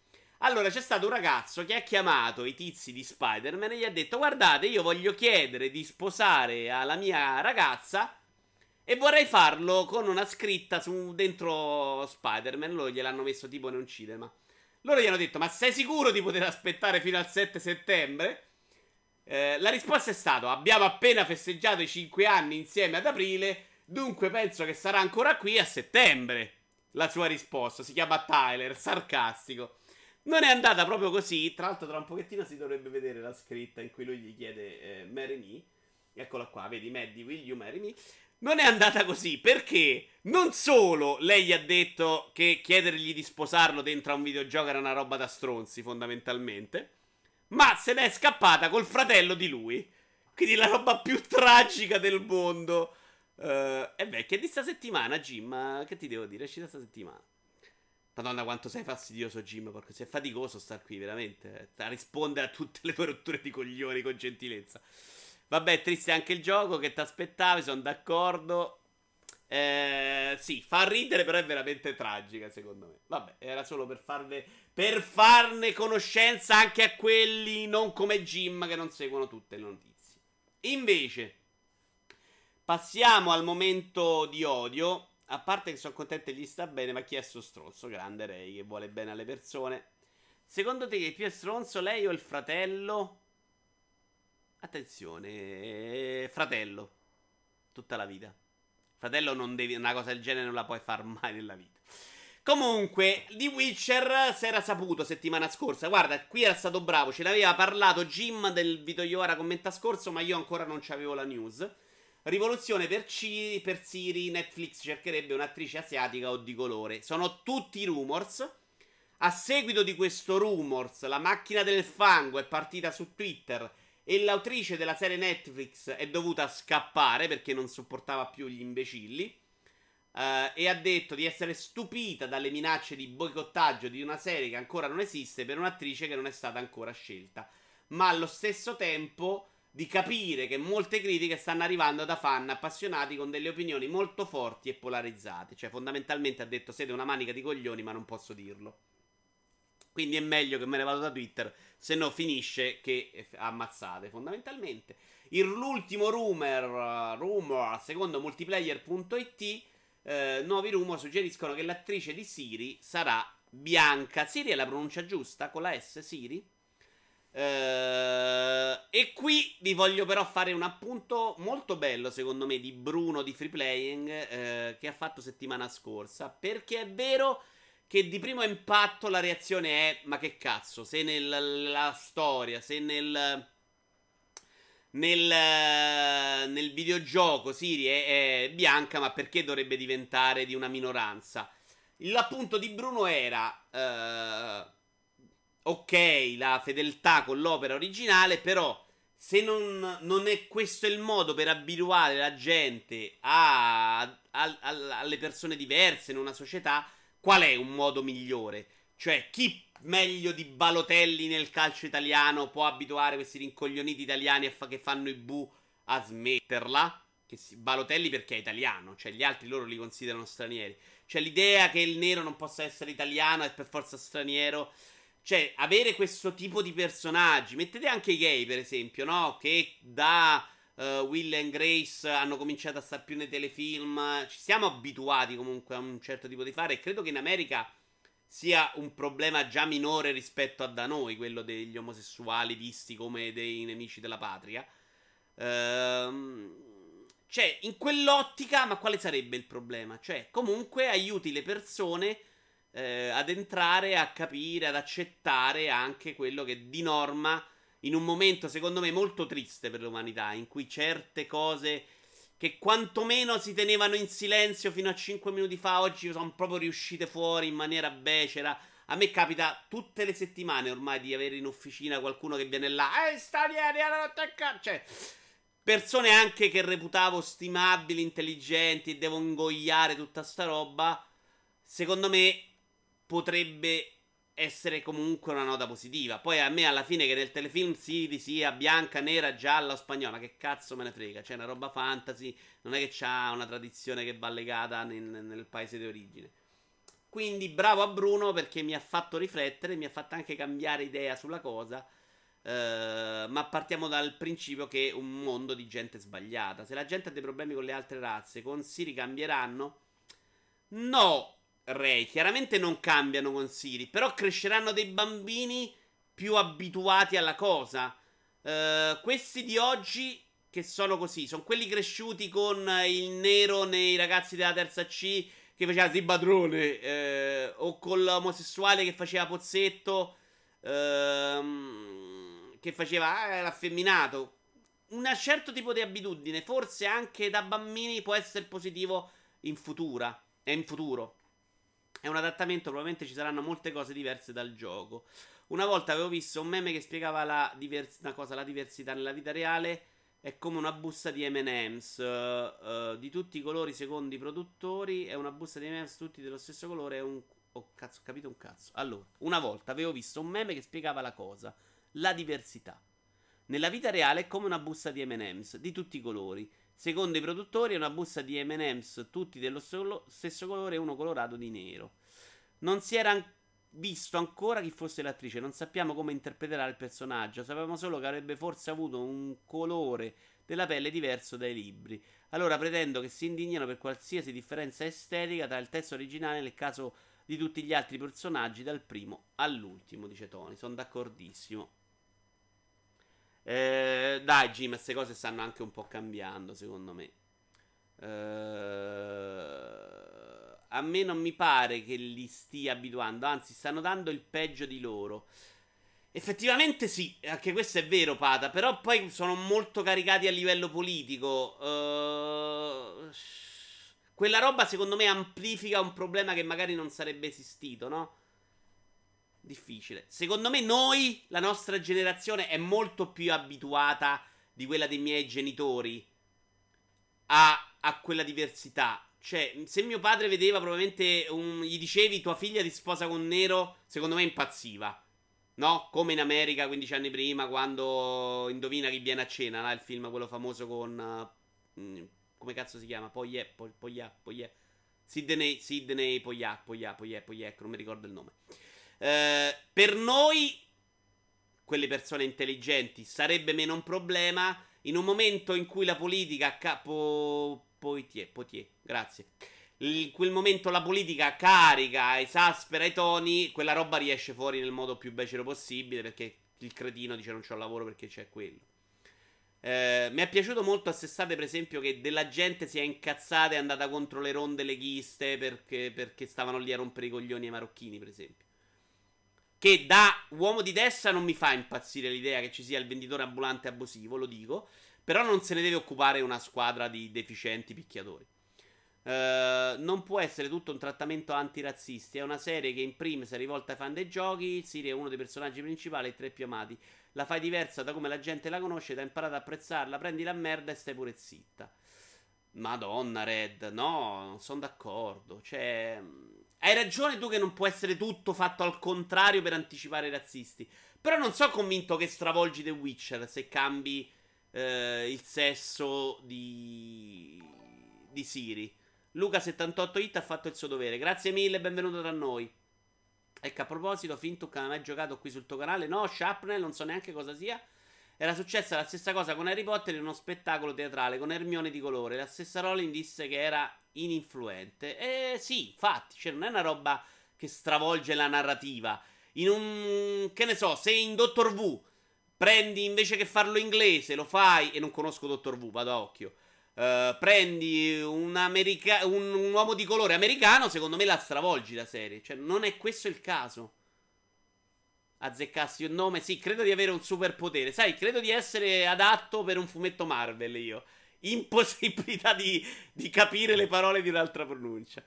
Allora c'è stato un ragazzo che ha chiamato i tizi di Spider-Man e gli ha detto: Guardate, io voglio chiedere di sposare alla mia ragazza. E vorrei farlo con una scritta su, dentro Spider-Man. Loro gliel'hanno messo tipo in un cinema. Loro gli hanno detto: Ma sei sicuro di poter aspettare fino al 7 settembre? Eh, la risposta è stata: Abbiamo appena festeggiato i 5 anni insieme ad aprile. Dunque penso che sarà ancora qui a settembre. La sua risposta si chiama Tyler, sarcastico. Non è andata proprio così. Tra l'altro, tra un pochettino si dovrebbe vedere la scritta in cui lui gli chiede eh, Marry me. Eccola qua, vedi, Maddie, will you marry me? Non è andata così perché non solo lei gli ha detto che chiedergli di sposarlo dentro a un videogioco era una roba da stronzi, fondamentalmente, ma se n'è scappata col fratello di lui. Quindi la roba più tragica del mondo. Uh, e beh, che di sta settimana, Jim? Che ti devo dire? Esci da sta settimana. Madonna, quanto sei fastidioso, Jim. Perché sei faticoso star qui, veramente. A rispondere a tutte le tue rotture di coglioni con gentilezza. Vabbè, triste anche il gioco. Che ti aspettavi? Sono d'accordo. Eh, sì, fa ridere, però è veramente tragica, secondo me. Vabbè, era solo per farne, per farne conoscenza anche a quelli non come Jim che non seguono tutte le notizie. Invece, passiamo al momento di odio. A parte che sono contento e gli sta bene, ma chi è sto stronzo? Grande Ray che vuole bene alle persone. Secondo te chi più è stronzo, lei o il fratello? Attenzione, fratello. Tutta la vita. Fratello non devi, una cosa del genere non la puoi far mai nella vita. Comunque, di Witcher si era saputo settimana scorsa. Guarda, qui era stato bravo. Ce l'aveva parlato Jim del video Yoara commenta scorso, ma io ancora non c'avevo la news. Rivoluzione per, C- per Siri, Netflix cercherebbe un'attrice asiatica o di colore. Sono tutti rumors. A seguito di questo rumors, la macchina del fango è partita su Twitter e l'autrice della serie Netflix è dovuta scappare perché non sopportava più gli imbecilli. Uh, e ha detto di essere stupita dalle minacce di boicottaggio di una serie che ancora non esiste per un'attrice che non è stata ancora scelta. Ma allo stesso tempo di capire che molte critiche stanno arrivando da fan appassionati con delle opinioni molto forti e polarizzate. Cioè, fondamentalmente ha detto: siete una manica di coglioni, ma non posso dirlo. Quindi è meglio che me ne vado da Twitter, se no finisce che ammazzate, fondamentalmente. Il, l'ultimo rumor, rumor, secondo multiplayer.it, eh, nuovi rumor suggeriscono che l'attrice di Siri sarà Bianca. Siri è la pronuncia giusta? Con la S, Siri? Uh, e qui vi voglio però fare un appunto molto bello, secondo me, di Bruno di Free Playing uh, che ha fatto settimana scorsa. Perché è vero che di primo impatto la reazione è: ma che cazzo, se nella storia, se nel. nel, nel videogioco Siri è, è, bianca, ma perché dovrebbe diventare di una minoranza? L'appunto di Bruno era eh, ok, la fedeltà con l'opera originale, però se non, non, è questo il modo per abituare la gente a, a, a, alle persone diverse in una società, qual è un modo migliore? Cioè, chi meglio di Balotelli nel calcio italiano può abituare questi rincoglioniti italiani fa- che fanno i bu a smetterla? Si- Balotelli perché è italiano, cioè gli altri loro li considerano stranieri. Cioè l'idea che il nero non possa essere italiano è per forza straniero. Cioè, avere questo tipo di personaggi, mettete anche i gay, per esempio, no? Che da uh, Will and Grace hanno cominciato a stare più nei telefilm. Ci siamo abituati comunque a un certo tipo di fare. E credo che in America sia un problema già minore rispetto a da noi, quello degli omosessuali visti come dei nemici della patria. Ehm, cioè, in quell'ottica, ma quale sarebbe il problema? Cioè, comunque aiuti le persone eh, ad entrare, a capire, ad accettare anche quello che di norma, in un momento secondo me molto triste per l'umanità, in cui certe cose che quantomeno si tenevano in silenzio fino a 5 minuti fa, oggi sono proprio riuscite fuori in maniera becera. A me capita tutte le settimane ormai di avere in officina qualcuno che viene là, eh, stranieri, cioè, persone anche che reputavo stimabili, intelligenti, devo ingoiare tutta sta roba. Secondo me potrebbe essere comunque una nota positiva. Poi a me alla fine che nel telefilm City sia bianca, nera, gialla o spagnola, che cazzo me ne frega? C'è una roba fantasy, non è che c'ha una tradizione che va legata nel, nel paese di origine. Quindi bravo a Bruno perché mi ha fatto riflettere, mi ha fatto anche cambiare idea sulla cosa. Uh, ma partiamo dal principio che è un mondo di gente sbagliata. Se la gente ha dei problemi con le altre razze, con Siri cambieranno? No, Ray. Chiaramente non cambiano con Siri, però cresceranno dei bambini più abituati alla cosa. Uh, questi di oggi che sono così, sono quelli cresciuti con il nero nei ragazzi della terza C che faceva sì padrone, eh, o con l'omosessuale che faceva pozzetto, ehm, che faceva ah, l'affemminato. Un certo tipo di abitudine, forse anche da bambini, può essere positivo in futura. E in futuro. È un adattamento, probabilmente ci saranno molte cose diverse dal gioco. Una volta avevo visto un meme che spiegava la, divers- cosa, la diversità nella vita reale. È come una busta di MM's uh, uh, di tutti i colori secondo i produttori. È una busta di MM's tutti dello stesso colore. È un. Oh, cazzo, ho capito un cazzo. Allora, una volta avevo visto un meme che spiegava la cosa. La diversità. Nella vita reale è come una busta di MM's di tutti i colori. Secondo i produttori è una busta di M&M's tutti dello stesso colore e uno colorato di nero. Non si era visto ancora chi fosse l'attrice, non sappiamo come interpreterà il personaggio, sapevamo solo che avrebbe forse avuto un colore della pelle diverso dai libri. Allora pretendo che si indignino per qualsiasi differenza estetica tra il testo originale nel caso di tutti gli altri personaggi, dal primo all'ultimo, dice Tony. Sono d'accordissimo. Eh, dai, Jim, queste cose stanno anche un po' cambiando, secondo me. Eh, a me non mi pare che li stia abituando, anzi, stanno dando il peggio di loro. Effettivamente sì, anche questo è vero, Pata, però poi sono molto caricati a livello politico. Uh, quella roba secondo me amplifica un problema che magari non sarebbe esistito, no? Difficile. Secondo me noi, la nostra generazione, è molto più abituata di quella dei miei genitori a, a quella diversità. Cioè, se mio padre vedeva probabilmente un, gli dicevi tua figlia ti sposa con nero, secondo me impazziva. No? Come in America 15 anni prima, quando indovina chi viene a cena, no? il film quello famoso con... Uh, come cazzo si chiama? Poyet, Poyet, Poyet. Sidney, Sidney Poyet, Poyet, Poyet, Poyet, non mi ricordo il nome. Eh, per noi, quelle persone intelligenti, sarebbe meno un problema. In un momento in cui la politica capo. Poitier, Poitier, grazie. In quel momento la politica carica, esaspera i toni, quella roba riesce fuori nel modo più becero possibile perché il cretino dice non c'ho lavoro perché c'è quello. Eh, mi è piaciuto molto a Sessate, per esempio, che della gente si è incazzata e è andata contro le ronde leghiste perché, perché stavano lì a rompere i coglioni ai marocchini, per esempio. Che da uomo di destra non mi fa impazzire l'idea che ci sia il venditore ambulante abusivo, lo dico. Però non se ne deve occupare una squadra di deficienti picchiatori. Uh, non può essere tutto un trattamento antirazzisti. È una serie che in primis è rivolta ai fan dei giochi. Siri è uno dei personaggi principali e tra i più amati. La fai diversa da come la gente la conosce, da imparato ad apprezzarla. Prendi la merda e stai pure zitta. Madonna, Red, no, non sono d'accordo. Cioè, hai ragione tu che non può essere tutto fatto al contrario per anticipare i razzisti. Però non sono convinto che stravolgi The Witcher se cambi eh, il sesso di, di Siri. Luca78hit ha fatto il suo dovere. Grazie mille, benvenuto da noi. Ecco, a proposito, Fintuk non ha mai giocato qui sul tuo canale? No, Sharpnel, non so neanche cosa sia. Era successa la stessa cosa con Harry Potter in uno spettacolo teatrale con Hermione di colore. La stessa Rowling disse che era ininfluente. E sì, infatti, cioè non è una roba che stravolge la narrativa. In un... che ne so, se in Doctor Who prendi invece che farlo inglese, lo fai... E non conosco Doctor Who, vado a occhio Uh, prendi un, america- un, un, uomo di colore americano, secondo me la stravolgi la serie. Cioè, non è questo il caso. Azzeccassi un nome, sì, credo di avere un superpotere. Sai, credo di essere adatto per un fumetto Marvel io. Impossibilità di, di capire le parole di un'altra pronuncia.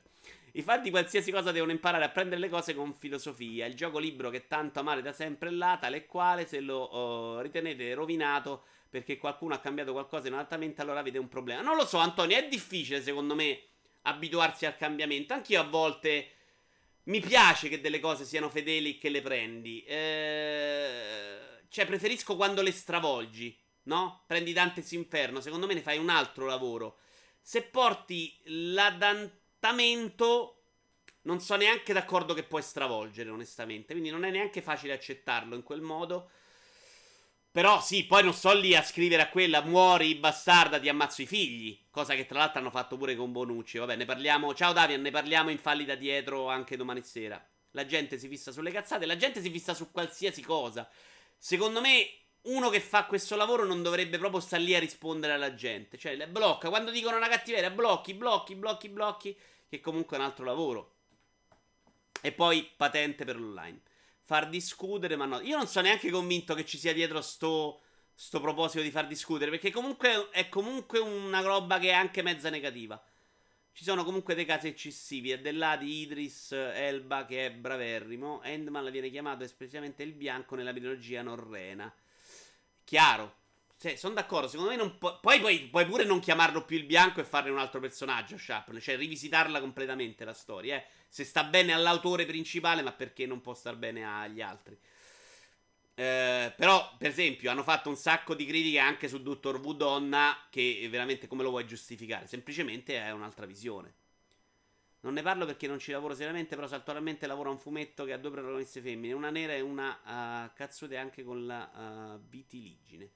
I fan di qualsiasi cosa devono imparare a prendere le cose con filosofia. Il gioco libro che tanto amare da sempre è là, tale quale, se lo uh, ritenete rovinato perché qualcuno ha cambiato qualcosa inettamente, allora avete un problema. Non lo so, Antonio, è difficile secondo me abituarsi al cambiamento. Anch'io a volte mi piace che delle cose siano fedeli e che le prendi. Eh... Cioè, preferisco quando le stravolgi, no? Prendi Dante's Inferno, secondo me ne fai un altro lavoro. Se porti l'adattamento, non so neanche d'accordo che puoi stravolgere, onestamente. Quindi non è neanche facile accettarlo in quel modo. Però sì, poi non sto lì a scrivere a quella muori bastarda, ti ammazzo i figli. Cosa che tra l'altro hanno fatto pure con Bonucci. Vabbè, ne parliamo. Ciao Davian, ne parliamo in falli da dietro anche domani sera. La gente si fissa sulle cazzate, la gente si fissa su qualsiasi cosa. Secondo me, uno che fa questo lavoro non dovrebbe proprio stare lì a rispondere alla gente. Cioè, le blocca. Quando dicono una cattiveria, blocchi, blocchi, blocchi, blocchi. Che comunque è un altro lavoro. E poi patente per l'online far discutere, ma no. Io non sono neanche convinto che ci sia dietro sto, sto proposito di far discutere, perché comunque è comunque una roba che è anche mezza negativa. Ci sono comunque dei casi eccessivi. E del là di Idris Elba, che è braverrimo, Endman viene chiamato espressivamente il bianco nella mitologia norrena. Chiaro. Cioè, sono d'accordo. Secondo me non pu- poi puoi, puoi, pure non chiamarlo più il bianco e farne un altro personaggio, Sharpne. Cioè, rivisitarla completamente la storia, eh se sta bene all'autore principale, ma perché non può star bene agli altri. Eh, però, per esempio, hanno fatto un sacco di critiche anche su Dottor V Donna, che veramente come lo vuoi giustificare? Semplicemente è un'altra visione. Non ne parlo perché non ci lavoro seriamente, però saltuariamente lavoro a un fumetto che ha due protagoniste femmine, una nera e una uh, cazzote anche con la uh, vitiligine.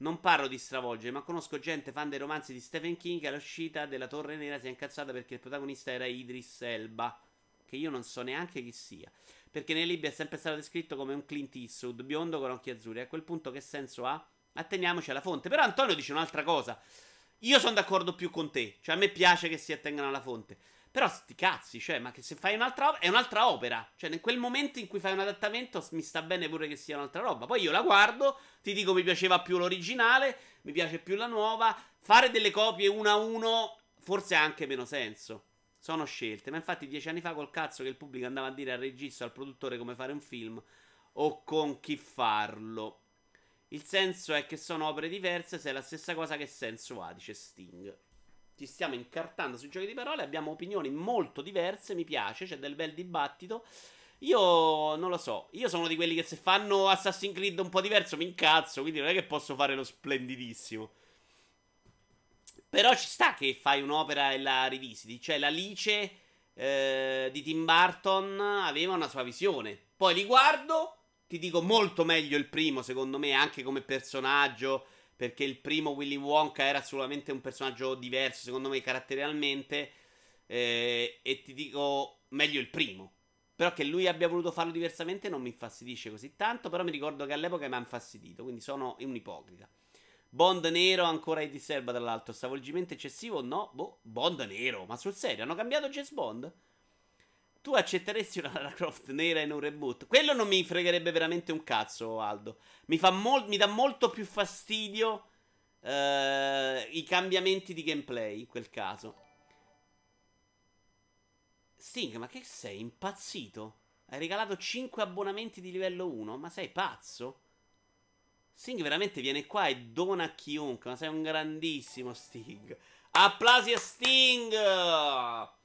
Non parlo di stravolgere, ma conosco gente fan dei romanzi di Stephen King che all'uscita della Torre Nera si è incazzata perché il protagonista era Idris Elba, che io non so neanche chi sia. Perché nei libri è sempre stato descritto come un Clint Eastwood, biondo con occhi azzurri. A quel punto che senso ha? Atteniamoci alla fonte. Però Antonio dice un'altra cosa. Io sono d'accordo più con te. Cioè a me piace che si attengano alla fonte. Però sti cazzi, cioè, ma che se fai un'altra opera, è un'altra opera. Cioè, in quel momento in cui fai un adattamento, mi sta bene pure che sia un'altra roba. Poi io la guardo, ti dico mi piaceva più l'originale, mi piace più la nuova. Fare delle copie uno a uno forse ha anche meno senso. Sono scelte. Ma infatti, dieci anni fa col cazzo che il pubblico andava a dire al regista, al produttore come fare un film o con chi farlo. Il senso è che sono opere diverse, se è la stessa cosa che senso ha, dice Sting ci stiamo incartando sui giochi di parole, abbiamo opinioni molto diverse, mi piace, c'è del bel dibattito. Io non lo so, io sono di quelli che se fanno Assassin's Creed un po' diverso mi incazzo, quindi non è che posso fare lo splendidissimo. Però ci sta che fai un'opera e la rivisiti, cioè l'Alice eh, di Tim Burton aveva una sua visione. Poi li guardo, ti dico molto meglio il primo secondo me, anche come personaggio perché il primo Willy Wonka era assolutamente un personaggio diverso, secondo me, caratterialmente. Eh, e ti dico meglio il primo. Però che lui abbia voluto farlo diversamente non mi infastidisce così tanto. Però mi ricordo che all'epoca mi ha infastidito. Quindi sono un ipocrita. Bond nero ancora di serba, tra l'altro. Stravolgimento eccessivo? No, boh, Bond nero. Ma sul serio, hanno cambiato James Bond? Tu accetteresti una Lara Croft nera in un reboot? Quello non mi fregherebbe veramente un cazzo, Aldo. Mi, mol- mi dà molto più fastidio uh, i cambiamenti di gameplay in quel caso. Sting, ma che sei? Impazzito? Hai regalato 5 abbonamenti di livello 1? Ma sei pazzo? Sting veramente viene qua e dona a chiunque. Ma sei un grandissimo Sting. Applausi a Sting!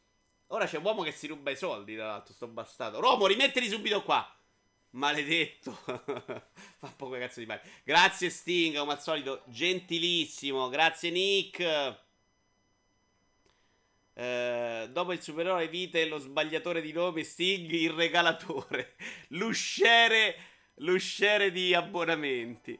Ora c'è un uomo che si ruba i soldi, tra l'altro, sto bastardo. Romo, rimettili subito qua. Maledetto. Fa poco cazzo di male. Grazie Sting, come al solito, gentilissimo. Grazie Nick. Eh, dopo il supereroe vite lo sbagliatore di nome Sting, il regalatore. L'usciere, l'usciere di abbonamenti.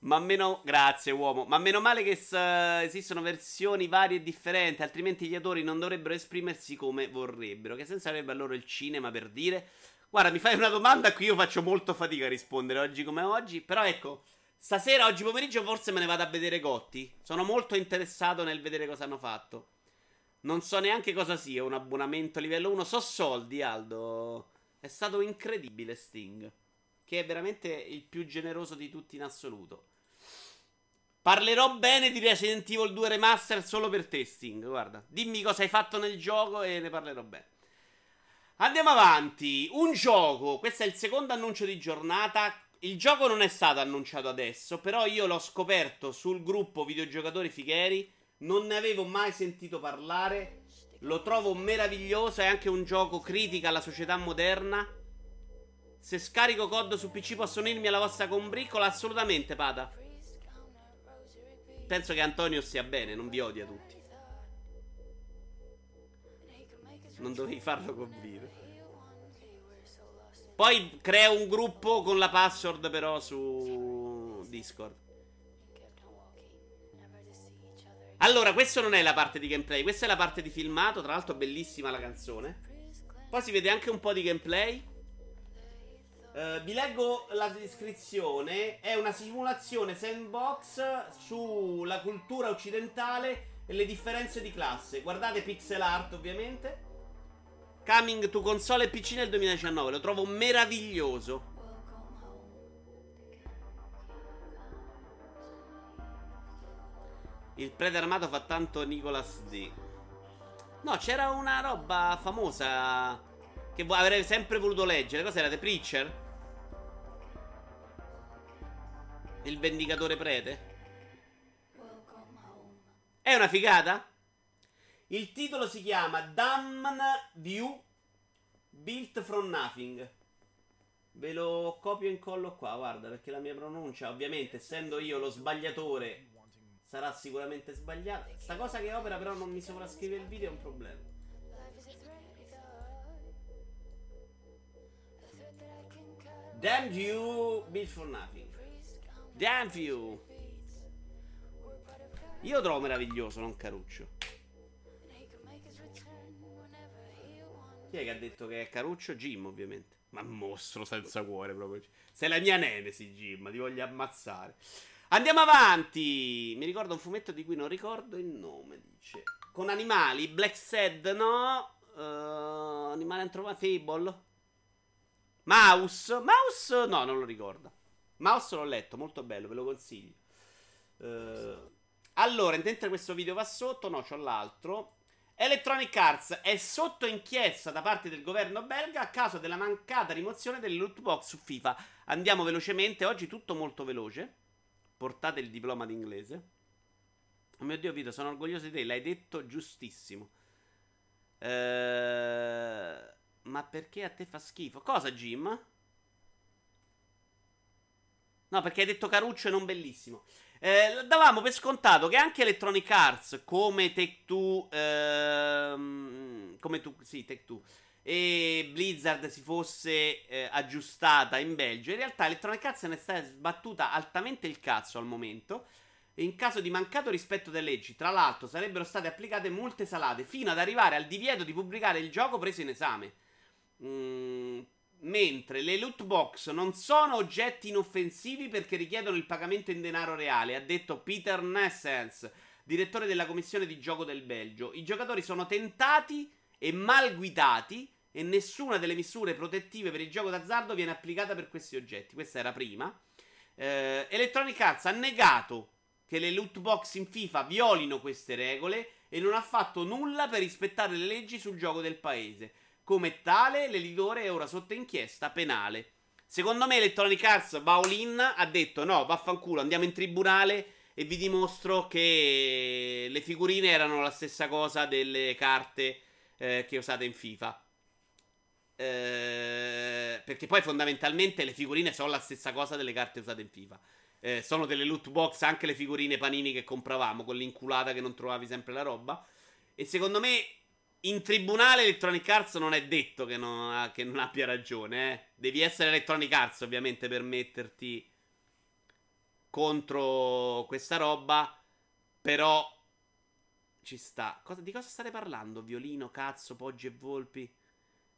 Ma meno. Grazie, uomo. Ma meno male che uh, esistono versioni varie e differenti. Altrimenti gli autori non dovrebbero esprimersi come vorrebbero. Che senso avrebbe allora il cinema per dire. Guarda, mi fai una domanda a cui io faccio molto fatica a rispondere oggi come oggi. Però ecco, stasera, oggi pomeriggio, forse me ne vado a vedere Gotti. Sono molto interessato nel vedere cosa hanno fatto. Non so neanche cosa sia un abbonamento livello 1. So soldi, Aldo. È stato incredibile Sting. Che è veramente il più generoso di tutti in assoluto. Parlerò bene di Resident Evil 2 Remaster solo per testing. Guarda, dimmi cosa hai fatto nel gioco e ne parlerò bene. Andiamo avanti. Un gioco. Questo è il secondo annuncio di giornata. Il gioco non è stato annunciato adesso, però io l'ho scoperto sul gruppo videogiocatori Figheri. Non ne avevo mai sentito parlare. Lo trovo meraviglioso. È anche un gioco critica alla società moderna. Se scarico COD su PC posso unirmi alla vostra combriccola? Assolutamente, Pada. Penso che Antonio stia bene, non vi odia tutti. Non dovevi farlo convire. Poi crea un gruppo con la password però su Discord. Allora, questa non è la parte di gameplay, questa è la parte di filmato, tra l'altro bellissima la canzone. Poi si vede anche un po' di gameplay. Uh, vi leggo la descrizione. È una simulazione sandbox sulla cultura occidentale e le differenze di classe. Guardate pixel art, ovviamente. Coming to console e PC nel 2019. Lo trovo meraviglioso. Il prete armato fa tanto Nicolas D. No, c'era una roba famosa che avrei sempre voluto leggere. Cos'era? The Preacher? Il vendicatore prete? È una figata? Il titolo si chiama Damn View Built from Nothing. Ve lo copio e incollo qua, guarda, perché la mia pronuncia, ovviamente, essendo io lo sbagliatore, sarà sicuramente sbagliata. Sta cosa che opera però non mi sovrascrive il video è un problema. Damn you, Built for Nothing. You. Io lo trovo meraviglioso, non Caruccio. Chi è che ha detto che è Caruccio? Jim, ovviamente. Ma mostro senza cuore proprio. Sei la mia nemesi, Jim. Ti voglio ammazzare. Andiamo avanti. Mi ricordo un fumetto di cui non ricordo il nome. Dice. Con animali. Black Sad, no. Uh, animale antropomorfo. Fable. Mouse. Mouse, no, non lo ricordo. Mouse l'ho letto, molto bello, ve lo consiglio. Uh, allora, mentre questo video va sotto, no, c'ho l'altro. Electronic Arts è sotto inchiesta da parte del governo belga a causa della mancata rimozione delle loot box su FIFA. Andiamo velocemente, oggi tutto molto veloce. Portate il diploma d'inglese. Oh mio Dio, Vito, sono orgoglioso di te, l'hai detto giustissimo. Ehm... Ma perché a te fa schifo? Cosa, Jim? No, perché hai detto caruccio e non bellissimo. Eh, davamo per scontato che anche Electronic Arts, come Take Two, ehm, come tu, sì, Take Two, e Blizzard si fosse eh, aggiustata in Belgio. In realtà Electronic Arts ne sta sbattuta altamente il cazzo al momento. In caso di mancato rispetto delle leggi, tra l'altro, sarebbero state applicate multe salate fino ad arrivare al divieto di pubblicare il gioco preso in esame. Mm, mentre le loot box non sono oggetti inoffensivi perché richiedono il pagamento in denaro reale, ha detto Peter Nessens, direttore della commissione di gioco del Belgio. I giocatori sono tentati e mal guidati e nessuna delle misure protettive per il gioco d'azzardo viene applicata per questi oggetti. Questa era prima. Eh, Electronic Arts ha negato che le loot box in FIFA violino queste regole e non ha fatto nulla per rispettare le leggi sul gioco del paese. Come tale, l'editore è ora sotto inchiesta penale. Secondo me Electronic Arts, Baolin ha detto no, vaffanculo, andiamo in tribunale e vi dimostro che le figurine erano la stessa cosa delle carte eh, che usate in FIFA. Eh, perché poi fondamentalmente le figurine sono la stessa cosa delle carte usate in FIFA. Eh, sono delle loot box anche le figurine panini che compravamo con l'inculata che non trovavi sempre la roba. E secondo me in tribunale Electronic Arts non è detto che non, che non abbia ragione. Eh. Devi essere Electronic Arts ovviamente per metterti contro questa roba. Però ci sta. Cosa, di cosa state parlando? Violino, cazzo, poggi e volpi?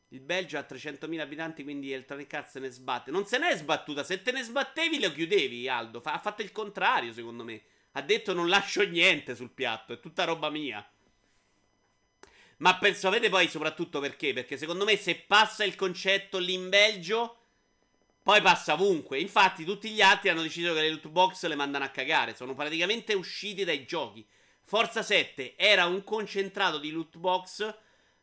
Il Belgio ha 300.000 abitanti, quindi Electronic Arts se ne sbatte. Non se ne è sbattuta. Se te ne sbattevi, lo chiudevi, Aldo. ha fatto il contrario, secondo me. Ha detto non lascio niente sul piatto, è tutta roba mia. Ma penso, avete poi soprattutto perché? Perché secondo me se passa il concetto lì in Belgio, poi passa ovunque. Infatti tutti gli altri hanno deciso che le loot box le mandano a cagare. Sono praticamente usciti dai giochi. Forza 7 era un concentrato di loot box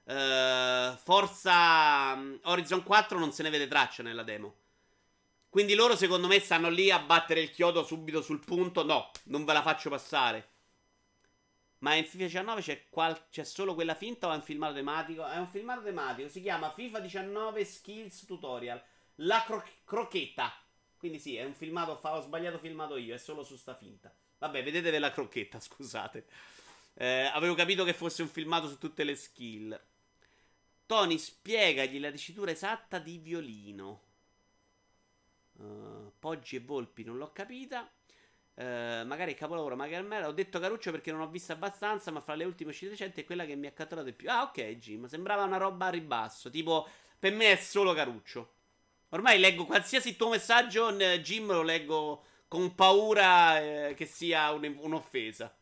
Uh, Forza mm, Horizon 4 non se ne vede traccia nella demo. Quindi loro secondo me stanno lì a battere il chiodo subito sul punto. No, non ve la faccio passare. Ma in FIFA 19 c'è, qual- c'è solo quella finta o è un filmato tematico? È un filmato tematico, si chiama FIFA 19 Skills Tutorial. La cro- crochetta. Quindi sì, è un filmato, fa- ho sbagliato filmato io, è solo su sta finta. Vabbè, vedetevi la crocchetta, scusate. Eh, avevo capito che fosse un filmato su tutte le skill. Tony, spiegagli la dicitura esatta di violino. Uh, Poggi e Volpi non l'ho capita. Uh, magari capolavoro, magari me Ho detto Caruccio perché non ho visto abbastanza, ma fra le ultime uscite recenti è quella che mi ha catturato di più. Ah, ok, Jim. Sembrava una roba a ribasso. Tipo, per me è solo Caruccio. Ormai leggo qualsiasi tuo messaggio, Jim, lo leggo con paura eh, che sia un, un'offesa.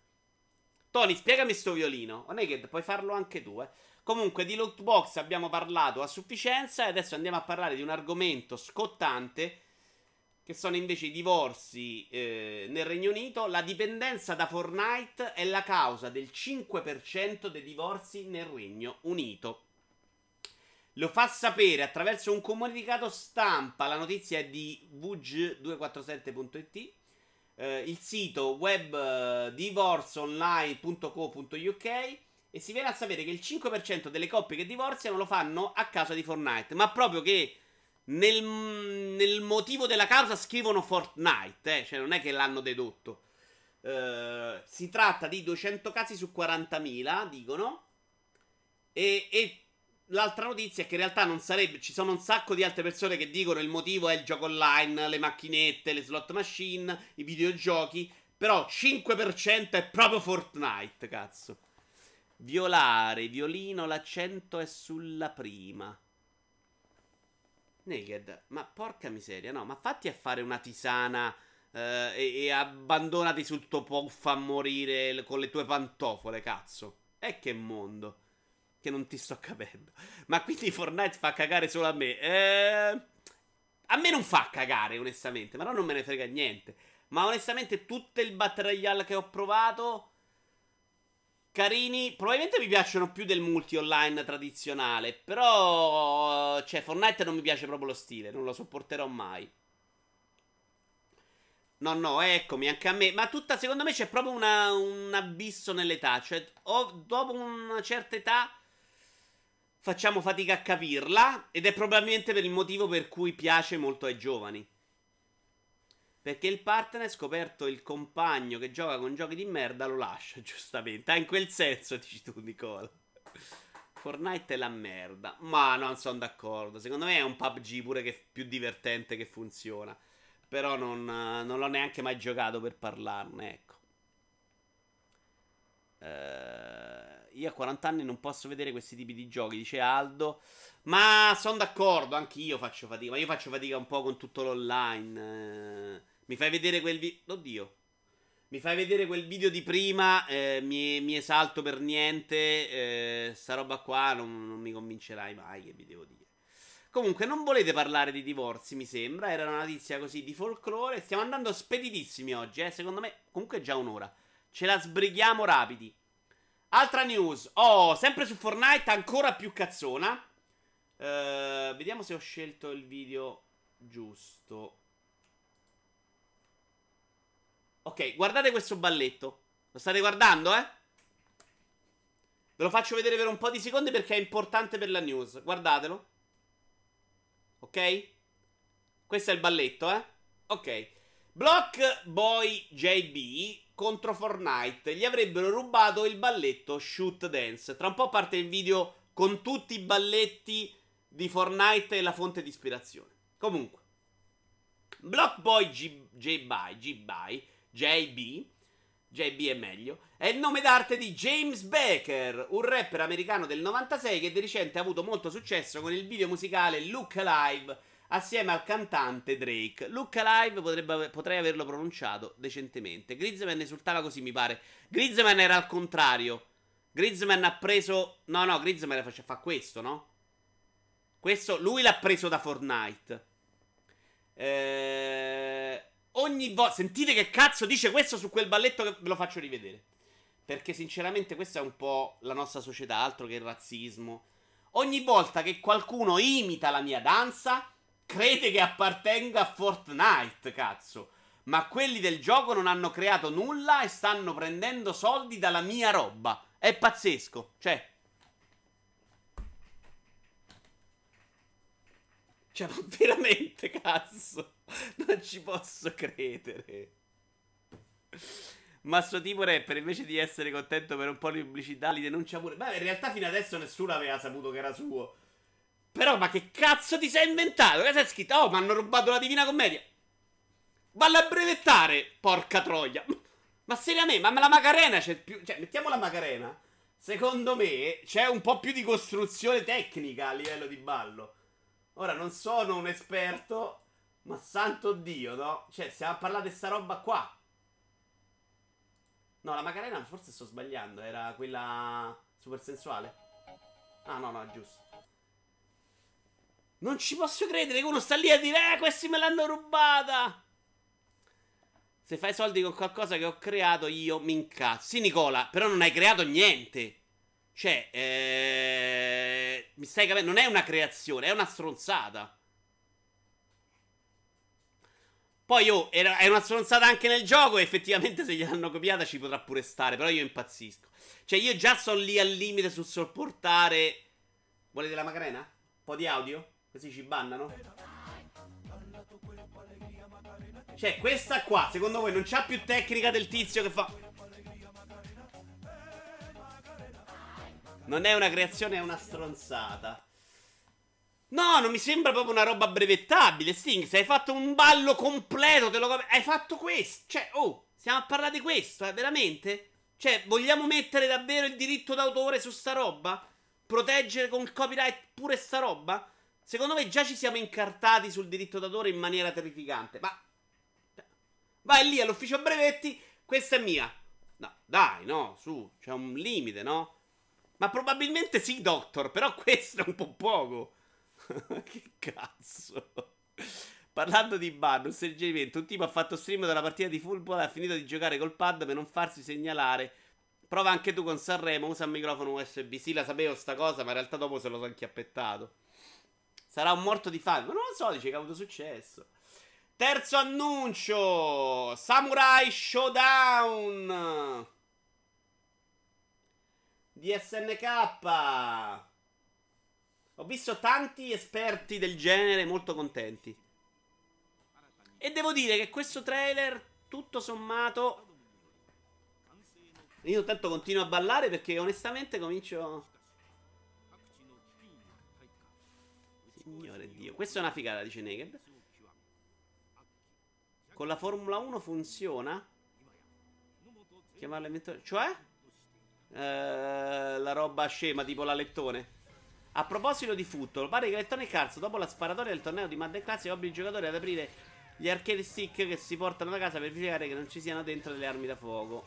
Tony, spiegami sto violino. O Naked, puoi farlo anche tu, eh. Comunque di lootbox abbiamo parlato a sufficienza e adesso andiamo a parlare di un argomento scottante che sono invece i divorzi eh, nel Regno Unito. La dipendenza da Fortnite è la causa del 5% dei divorzi nel Regno Unito. Lo fa sapere attraverso un comunicato stampa, la notizia è di vug247.it, eh, il sito web eh, e si viene a sapere che il 5% delle coppie che divorziano lo fanno a causa di Fortnite. Ma proprio che nel, nel motivo della causa scrivono Fortnite, eh? cioè non è che l'hanno dedotto. Uh, si tratta di 200 casi su 40.000, dicono. E, e, l'altra notizia è che in realtà non sarebbe. Ci sono un sacco di altre persone che dicono il motivo è il gioco online, le macchinette, le slot machine, i videogiochi. Però 5% è proprio Fortnite, cazzo. Violare, violino, l'accento è sulla prima. Naked, ma porca miseria, no, ma fatti a fare una tisana eh, e, e, abbandonati sul tuo puff a morire con le tue pantofole, cazzo. E che mondo. Che non ti sto capendo. Ma quindi Fortnite fa cagare solo a me. Eh, a me non fa cagare, onestamente, però non me ne frega niente. Ma onestamente tutto il Battle Royale che ho provato carini. Probabilmente mi piacciono più del multi online tradizionale. Però, cioè, Fortnite non mi piace proprio lo stile. Non lo sopporterò mai. No, no, eccomi, anche a me. Ma tutta, secondo me, c'è proprio una, un abisso nell'età. Cioè, o, dopo una certa età facciamo fatica a capirla. Ed è probabilmente per il motivo per cui piace molto ai giovani. Perché il partner, ha scoperto il compagno che gioca con giochi di merda, lo lascia, giustamente. Ah, in quel senso, dici tu, Nicola. Fortnite è la merda. Ma non sono d'accordo. Secondo me è un PUBG pure che è più divertente che funziona. Però non, non l'ho neanche mai giocato per parlarne, ecco. Uh, io a 40 anni non posso vedere questi tipi di giochi, dice Aldo. Ma sono d'accordo, anche io faccio fatica. Ma io faccio fatica un po' con tutto l'online. Uh, mi fai vedere quel video. Oddio. Mi fai vedere quel video di prima, eh, mi, mi, esalto per niente. Eh, sta roba qua non, non mi convincerai mai, che vi devo dire. Comunque, non volete parlare di divorzi, mi sembra. Era una notizia così di folklore. Stiamo andando speditissimi oggi, eh. Secondo me, comunque è già un'ora. Ce la sbrighiamo rapidi. Altra news. Oh, sempre su Fortnite, ancora più cazzona. Uh, vediamo se ho scelto il video giusto. Ok, guardate questo balletto. Lo state guardando, eh? Ve lo faccio vedere per un po' di secondi perché è importante per la news. Guardatelo. Ok? Questo è il balletto, eh? Ok. Block Boy JB contro Fortnite. Gli avrebbero rubato il balletto Shoot Dance. Tra un po' parte il video con tutti i balletti di Fortnite e la fonte di ispirazione. Comunque. Block Boy JB, JB, JB, JB è meglio, è il nome d'arte di James Baker, un rapper americano del 96 che di recente ha avuto molto successo con il video musicale Look Alive assieme al cantante Drake. Look Alive potrebbe, potrei averlo pronunciato decentemente. Griezmann esultava così, mi pare. Griezmann era al contrario. Griezmann ha preso... No, no, Griezmann fa, fa questo, no? Questo, lui l'ha preso da Fortnite. Eh, ogni volta... Sentite che cazzo dice questo su quel balletto che ve lo faccio rivedere. Perché sinceramente questa è un po' la nostra società, altro che il razzismo. Ogni volta che qualcuno imita la mia danza crede che appartenga a Fortnite, cazzo. Ma quelli del gioco non hanno creato nulla e stanno prendendo soldi dalla mia roba. È pazzesco. Cioè. Cioè, ma veramente, cazzo. Non ci posso credere. Ma sto tipo rapper, invece di essere contento per un po' di pubblicità, li denuncia pure. Beh, in realtà fino adesso nessuno aveva saputo che era suo. Però, ma che cazzo ti sei inventato? Che sei scritto? Oh, mi hanno rubato la Divina Commedia. Valla a brevettare, porca troia. Ma seriamente, ma la Macarena c'è più... Cioè, mettiamo la Macarena. Secondo me c'è un po' più di costruzione tecnica a livello di ballo. Ora, non sono un esperto, ma santo Dio, no? Cioè, stiamo a parlare di sta roba qua. No, la Macarena forse sto sbagliando. Era quella super sensuale. Ah, no, no, è giusto. Non ci posso credere che uno sta lì a dire, eh, questi me l'hanno rubata. Se fai soldi con qualcosa che ho creato io, mi incazzo. Sì, Nicola, però non hai creato niente. Cioè, eh, mi stai capendo? Non è una creazione, è una stronzata. Poi, oh, è una stronzata anche nel gioco. E effettivamente, se gliel'hanno copiata, ci potrà pure stare. Però io impazzisco. Cioè, io già sono lì al limite sul sopportare. Volete la macarena? Un po' di audio? Così ci bannano? Cioè, questa qua, secondo voi non c'ha più tecnica del tizio che fa... Non è una creazione, è una stronzata. No, non mi sembra proprio una roba brevettabile. Sting, se hai fatto un ballo completo, te lo Hai fatto questo. Cioè, oh, stiamo a parlare di questo, eh, veramente? Cioè, vogliamo mettere davvero il diritto d'autore su sta roba? Proteggere con il copyright pure sta roba? Secondo me già ci siamo incartati sul diritto d'autore in maniera terrificante. Ma. Vai lì all'ufficio brevetti, questa è mia. No, dai, no, su, c'è un limite, no? Ma probabilmente sì, Doctor, però questo è un po' poco. che cazzo. Parlando di ban, un suggerimento. Un tipo ha fatto stream della partita di football e ha finito di giocare col pad per non farsi segnalare. Prova anche tu con Sanremo, usa il microfono USB. Sì, la sapevo sta cosa, ma in realtà dopo se lo so inchiappettato. Sarà un morto di fame. Ma non lo so, dice che ha avuto successo. Terzo annuncio: Samurai Showdown di SNK. Ho visto tanti esperti del genere molto contenti. E devo dire che questo trailer, tutto sommato. Io intanto continuo a ballare perché onestamente comincio. Signore Dio, questa è una figata, dice Naked. Con la Formula 1 funziona? Chiamarla inventore. Cioè? Eh, la roba scema, tipo l'alettone. A proposito di football, pare che Electronic Arts, dopo la sparatoria del torneo di Madden Classic, obbliga i giocatori ad aprire Gli arcade stick che si portano da casa per verificare che non ci siano dentro delle armi da fuoco.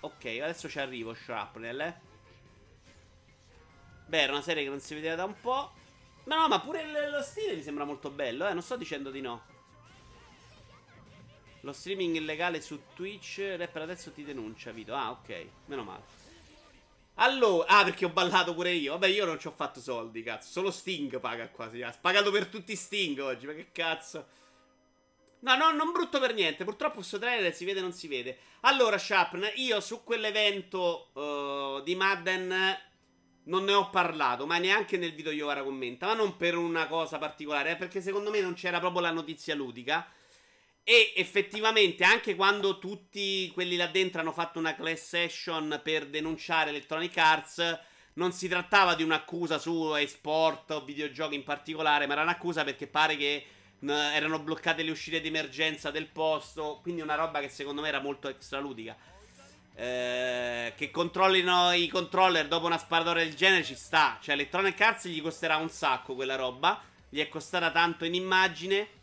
Ok, adesso ci arrivo, Shrapnel, eh. Beh, era una serie che non si vedeva da un po'. Ma no, ma pure lo stile mi sembra molto bello, eh. Non sto dicendo di no. Lo streaming illegale su Twitch, rapper adesso ti denuncia, Vito. Ah, ok, meno male. Allora, ah, perché ho ballato pure io. Vabbè, io non ci ho fatto soldi, cazzo. Solo Sting paga quasi. Ha pagato per tutti Sting oggi, ma che cazzo. No, no, non brutto per niente. Purtroppo questo trailer si vede non si vede. Allora, Sharpn, io su quell'evento uh, di Madden non ne ho parlato, ma neanche nel video Iovara commenta. Ma non per una cosa particolare, eh, perché secondo me non c'era proprio la notizia ludica. E effettivamente, anche quando tutti quelli là dentro hanno fatto una class session per denunciare Electronic Arts, non si trattava di un'accusa su esport o videogiochi in particolare, ma era un'accusa perché pare che erano bloccate le uscite di emergenza del posto. Quindi una roba che secondo me era molto extraludica. Eh, che controllino i controller dopo una sparatoria del genere ci sta. Cioè, Electronic Arts gli costerà un sacco quella roba. Gli è costata tanto in immagine.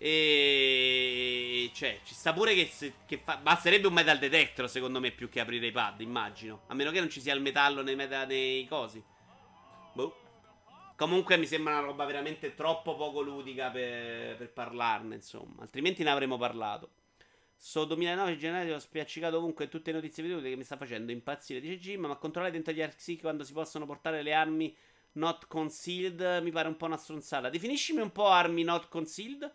E cioè, ci sta pure che, se, che fa... basterebbe un metal detector, secondo me, più che aprire i pad, immagino. A meno che non ci sia il metallo nei, meta... nei cosi. Boh. Comunque mi sembra una roba veramente troppo poco ludica per, per parlarne, insomma. Altrimenti ne avremmo parlato. So 2009 gennaio ho spiaccicato ovunque tutte le notizie vedute che mi sta facendo impazzire, dice Jim, ma controllare dentro gli archi quando si possono portare le armi not concealed mi pare un po' una stronzata. Definiscimi un po' armi not concealed.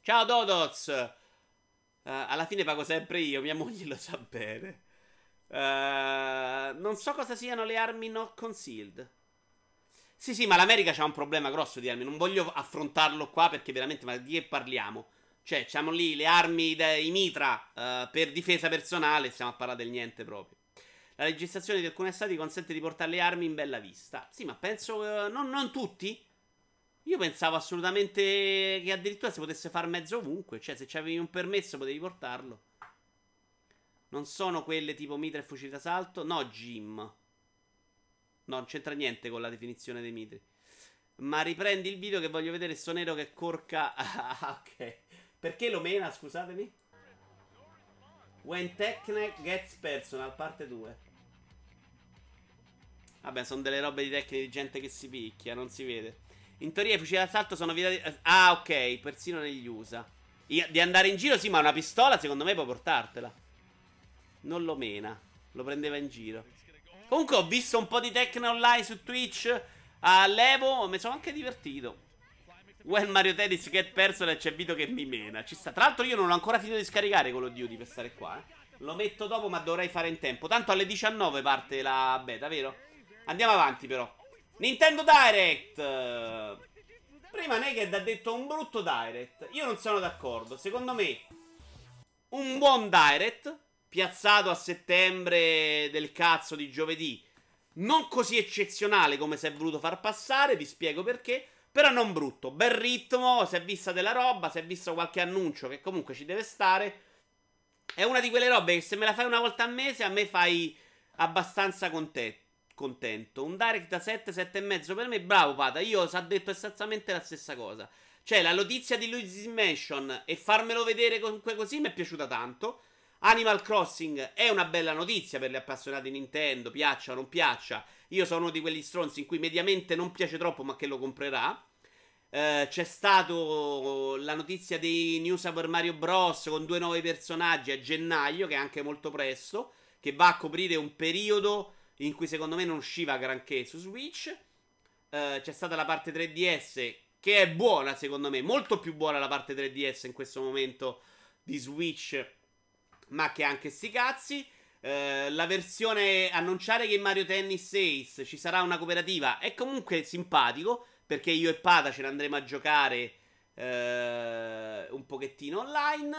Ciao Dodoz! Uh, alla fine pago sempre io, mia moglie lo sa bene. Uh, non so cosa siano le armi not concealed. Sì, sì, ma l'America c'ha un problema grosso di armi. Non voglio affrontarlo qua perché veramente, ma di che parliamo? Cioè, c'hanno lì le armi, i mitra uh, per difesa personale. Stiamo a parlare del niente proprio. La legislazione di alcuni stati consente di portare le armi in bella vista. Sì, ma penso. non, non tutti. Io pensavo assolutamente che addirittura si potesse fare mezzo ovunque. Cioè, se avevi un permesso potevi portarlo. Non sono quelle tipo mitra e fucili d'assalto. No, Jim. No, non c'entra niente con la definizione dei mitri. Ma riprendi il video che voglio vedere sto nero che corca. Ah, ok. Perché lo mena, scusatemi? When Techne gets personal, parte 2. Vabbè, sono delle robe di tecniche di gente che si picchia, non si vede. In teoria i fucili d'assalto sono vietati. Ah, ok, persino negli USA. Di andare in giro, sì, ma una pistola secondo me puoi portartela. Non lo mena. Lo prendeva in giro. Comunque ho visto un po' di Tecno online su Twitch all'Evo. Mi sono anche divertito. When Mario Tennis get personal c'è Vito che mi mena. Ci sta. Tra l'altro io non ho ancora finito di scaricare Call of Duty per stare qua. Eh. Lo metto dopo, ma dovrei fare in tempo. Tanto alle 19 parte la beta, vero? Andiamo avanti, però. Nintendo Direct. Prima Naked ha detto un brutto Direct. Io non sono d'accordo. Secondo me, un buon Direct piazzato a settembre del cazzo di giovedì. Non così eccezionale come si è voluto far passare. Vi spiego perché. Però non brutto. Bel ritmo. Si è vista della roba. Si è visto qualche annuncio che comunque ci deve stare. È una di quelle robe che se me la fai una volta al mese a me fai abbastanza contento contento. Un direct da 7, 7 e mezzo per me, bravo Pata. Io ho detto esattamente la stessa cosa. Cioè, la notizia di Luigi's Mansion e farmelo vedere comunque così mi è piaciuta tanto. Animal Crossing è una bella notizia per gli appassionati Nintendo, piaccia o non piaccia. Io sono uno di quegli stronzi in cui mediamente non piace troppo, ma che lo comprerà. Uh, c'è stato la notizia di New Super Mario Bros. con due nuovi personaggi a gennaio, che è anche molto presto, che va a coprire un periodo in cui secondo me non usciva granché su Switch. Uh, c'è stata la parte 3DS che è buona secondo me, molto più buona la parte 3DS in questo momento di Switch, ma che anche sti cazzi. Uh, la versione annunciare che in Mario Tennis Ace ci sarà una cooperativa è comunque simpatico perché io e Pada ce ne andremo a giocare uh, un pochettino online.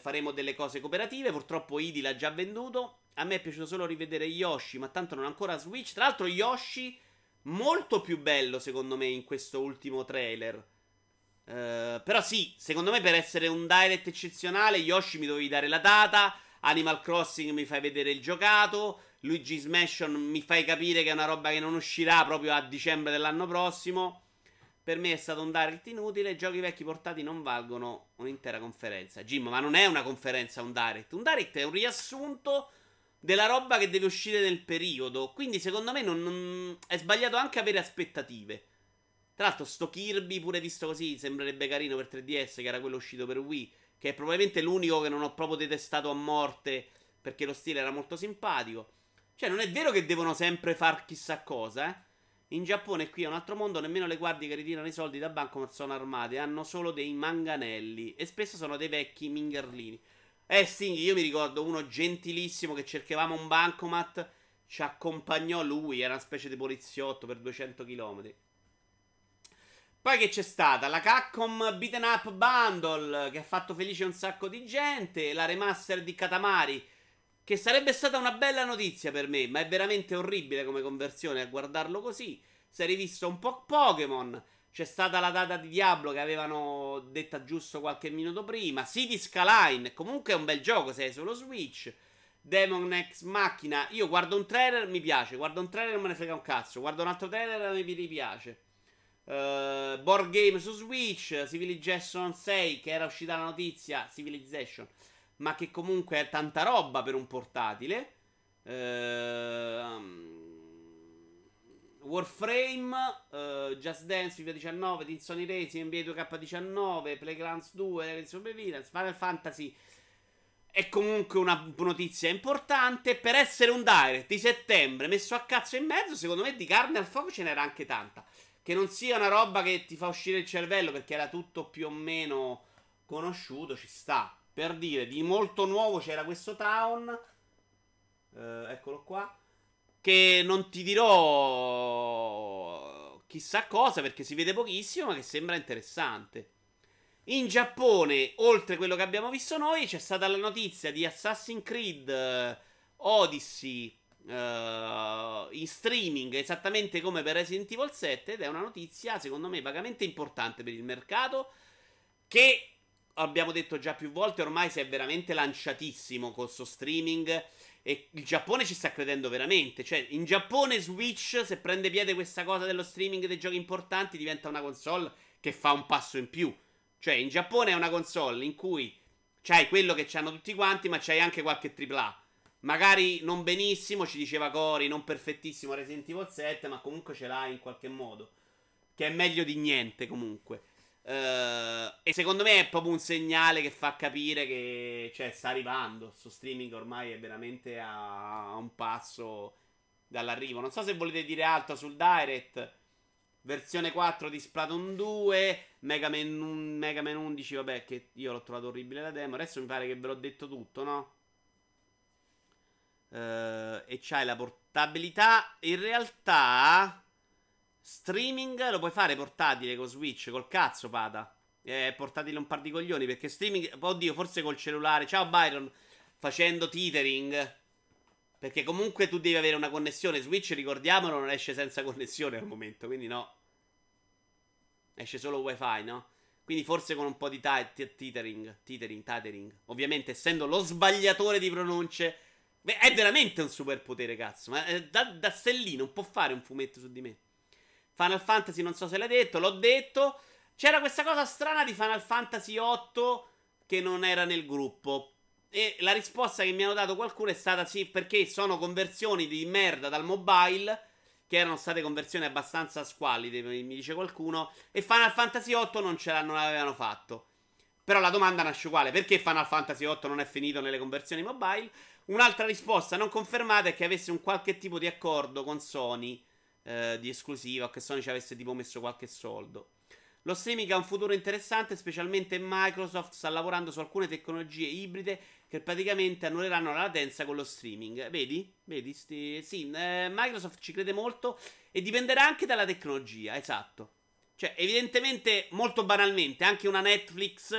faremo delle cose cooperative. Purtroppo Idi l'ha già venduto. A me è piaciuto solo rivedere Yoshi, ma tanto non ancora Switch. Tra l'altro, Yoshi molto più bello, secondo me, in questo ultimo trailer. Uh, però sì, secondo me per essere un direct eccezionale, Yoshi mi dovevi dare la data. Animal Crossing mi fai vedere il giocato. Luigi's Mansion mi fai capire che è una roba che non uscirà proprio a dicembre dell'anno prossimo. Per me è stato un direct inutile. Giochi vecchi portati non valgono un'intera conferenza. Jim, ma non è una conferenza un direct. Un direct è un riassunto della roba che deve uscire nel periodo. Quindi, secondo me, non, non... è sbagliato anche avere aspettative. Tra l'altro, sto Kirby, pure visto così, sembrerebbe carino per 3DS, che era quello uscito per Wii. Che è probabilmente l'unico che non ho proprio detestato a morte. Perché lo stile era molto simpatico. Cioè, non è vero che devono sempre far chissà cosa, eh. In Giappone qui è un altro mondo, nemmeno le guardie che ritirano i soldi da bancomat sono armate, hanno solo dei manganelli e spesso sono dei vecchi mingerlini. Eh sì, io mi ricordo uno gentilissimo che cercavamo un bancomat, ci accompagnò lui, era una specie di poliziotto per 200 km. Poi che c'è stata? La Capcom Beaten Up Bundle che ha fatto felice un sacco di gente, la remaster di Katamari che sarebbe stata una bella notizia per me, ma è veramente orribile come conversione a guardarlo così. Si è rivisto un po' Pokémon. C'è stata la data di Diablo che avevano detta giusto qualche minuto prima. City Skyline, comunque è un bel gioco se è solo Switch. Demon X Macchina. Io guardo un trailer, mi piace. Guardo un trailer, me ne frega un cazzo. Guardo un altro trailer, mi piace. Uh, board game su Switch. Civilization 6, che era uscita la notizia. Civilization ma che comunque è tanta roba per un portatile. Ehm, Warframe, uh, Just Dance, FIFA 19, Team Sony Racing, NBA 2K19, Playgrounds 2, Supervillains, Final Fantasy. È comunque una notizia importante. Per essere un direct di settembre messo a cazzo in mezzo, secondo me di carne al fuoco ce n'era anche tanta. Che non sia una roba che ti fa uscire il cervello perché era tutto più o meno conosciuto, ci sta. Per dire, di molto nuovo c'era questo town. Eh, eccolo qua. Che non ti dirò chissà cosa perché si vede pochissimo, ma che sembra interessante. In Giappone, oltre a quello che abbiamo visto noi, c'è stata la notizia di Assassin's Creed uh, Odyssey uh, in streaming, esattamente come per Resident Evil 7, ed è una notizia, secondo me, vagamente importante per il mercato, che abbiamo detto già più volte, ormai si è veramente lanciatissimo con questo streaming. E il Giappone ci sta credendo veramente. Cioè, in Giappone Switch, se prende piede questa cosa dello streaming dei giochi importanti, diventa una console che fa un passo in più. Cioè, in Giappone è una console in cui c'hai quello che c'hanno tutti quanti, ma c'hai anche qualche AAA. Magari non benissimo, ci diceva Cori, non perfettissimo Resident Evil 7, ma comunque ce l'hai in qualche modo. Che è meglio di niente comunque. Uh, e secondo me è proprio un segnale che fa capire che cioè, sta arrivando. Sto streaming ormai è veramente a, a, un passo dall'arrivo. Non so se volete dire altro sul Direct. Versione 4 di Splatoon 2. Mega Man, Mega Man 11. Vabbè, che io l'ho trovato orribile la demo. Adesso mi pare che ve l'ho detto tutto, no? Uh, e c'hai la portabilità. In realtà. Streaming lo puoi fare portatile con Switch, col cazzo, pata. Eh, portatile un par di coglioni, perché streaming... Oddio, forse col cellulare. Ciao Byron, facendo tethering. Perché comunque tu devi avere una connessione. Switch, ricordiamolo, non esce senza connessione al momento, quindi no. Esce solo wifi, no? Quindi forse con un po' di tethering, tethering, tethering. Ovviamente, essendo lo sbagliatore di pronunce... Beh, è veramente un superpotere, cazzo. Ma eh, da, da stellino può fare un fumetto su di me. Final Fantasy, non so se l'hai detto, l'ho detto. C'era questa cosa strana di Final Fantasy 8 che non era nel gruppo. E la risposta che mi hanno dato qualcuno è stata sì, perché sono conversioni di merda dal mobile. Che erano state conversioni abbastanza squallide, mi dice qualcuno. E Final Fantasy 8 non ce l'hanno, l'avevano fatto. Però la domanda nasce uguale: perché Final Fantasy 8 non è finito nelle conversioni mobile? Un'altra risposta non confermata è che avesse un qualche tipo di accordo con Sony eh, di esclusiva o che Sony ci avesse tipo messo qualche soldo. Lo streaming ha un futuro interessante, specialmente Microsoft sta lavorando su alcune tecnologie ibride che praticamente annulleranno la latenza con lo streaming. Vedi? Vedi? Sti... Sì, eh, Microsoft ci crede molto e dipenderà anche dalla tecnologia, esatto. Cioè, evidentemente, molto banalmente, anche una Netflix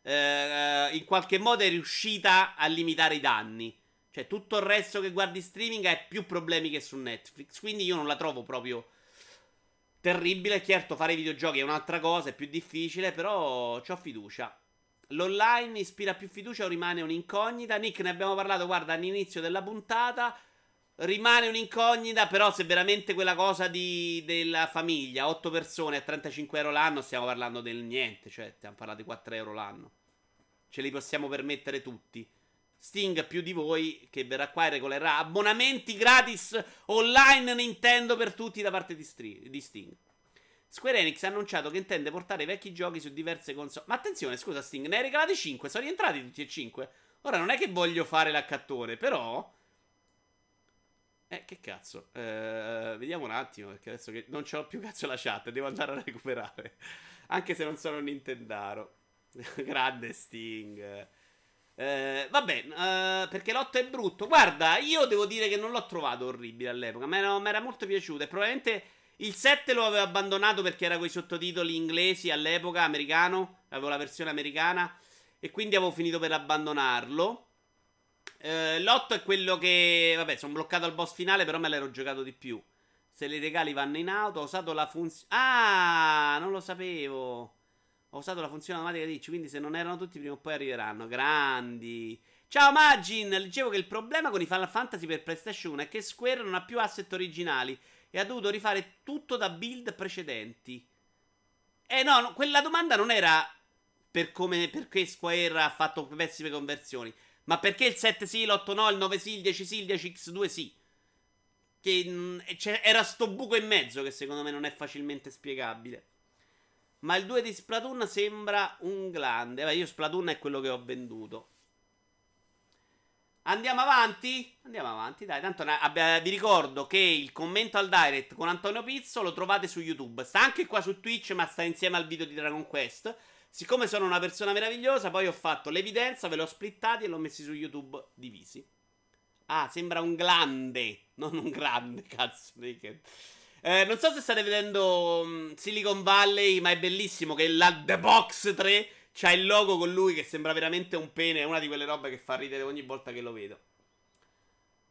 eh, in qualche modo è riuscita a limitare i danni. Cioè, tutto il resto che guardi streaming ha più problemi che su Netflix. Quindi io non la trovo proprio terribile. Certo, fare videogiochi è un'altra cosa, è più difficile, però ho fiducia. L'online ispira più fiducia o rimane un'incognita? Nick, ne abbiamo parlato, guarda, all'inizio della puntata. rimane un'incognita, però se veramente quella cosa di, della famiglia, 8 persone a 35 euro l'anno, stiamo parlando del niente, cioè stiamo parlando di 4 euro l'anno. Ce li possiamo permettere tutti. Sting più di voi che verrà qua e regolerà abbonamenti gratis online Nintendo per tutti da parte di, Stri- di Sting. Square Enix ha annunciato che intende portare i vecchi giochi su diverse console. Ma attenzione, scusa Sting, ne hai regalati 5, sono rientrati tutti e 5. Ora non è che voglio fare l'accattone, però eh, che cazzo? Eh, vediamo un attimo, perché adesso che non l'ho più cazzo la chat, devo andare a recuperare. Anche se non sono un Nintendaro. Grande Sting. Eh, vabbè, eh, perché l'otto è brutto. Guarda, io devo dire che non l'ho trovato orribile all'epoca. Mi era molto piaciuto. E probabilmente il 7 lo avevo abbandonato perché era con sottotitoli inglesi all'epoca, americano. Avevo la versione americana. E quindi avevo finito per abbandonarlo. Eh, L'8 è quello che. Vabbè, sono bloccato al boss finale, però me l'ero giocato di più. Se le regali vanno in auto, ho usato la funzione. Ah, non lo sapevo. Ho usato la funzione automatica di quindi se non erano tutti, prima o poi arriveranno. Grandi. Ciao Magin! Leggevo che il problema con i Final Fantasy per PlayStation 1 è che Square non ha più asset originali e ha dovuto rifare tutto da build precedenti. Eh no, no quella domanda non era per come perché Square ha fatto pessime conversioni. Ma perché il 7 sì, l'8 no, il 9 sì, il 10 sì, il 10X2 sì? Che mh, mm, era sto buco in mezzo che secondo me non è facilmente spiegabile. Ma il 2 di Splatoon sembra un grande. Beh, io Splatoon è quello che ho venduto. Andiamo avanti? Andiamo avanti, dai. Tanto vi ricordo che il commento al direct con Antonio Pizzo lo trovate su YouTube. Sta anche qua su Twitch, ma sta insieme al video di Dragon Quest. Siccome sono una persona meravigliosa, poi ho fatto l'evidenza, ve l'ho splittati e l'ho messi su YouTube divisi. Ah, sembra un glande, non un grande, cazzo. Eh, non so se state vedendo um, Silicon Valley, ma è bellissimo che la The Box 3 c'ha il logo con lui che sembra veramente un pene. È una di quelle robe che fa ridere ogni volta che lo vedo.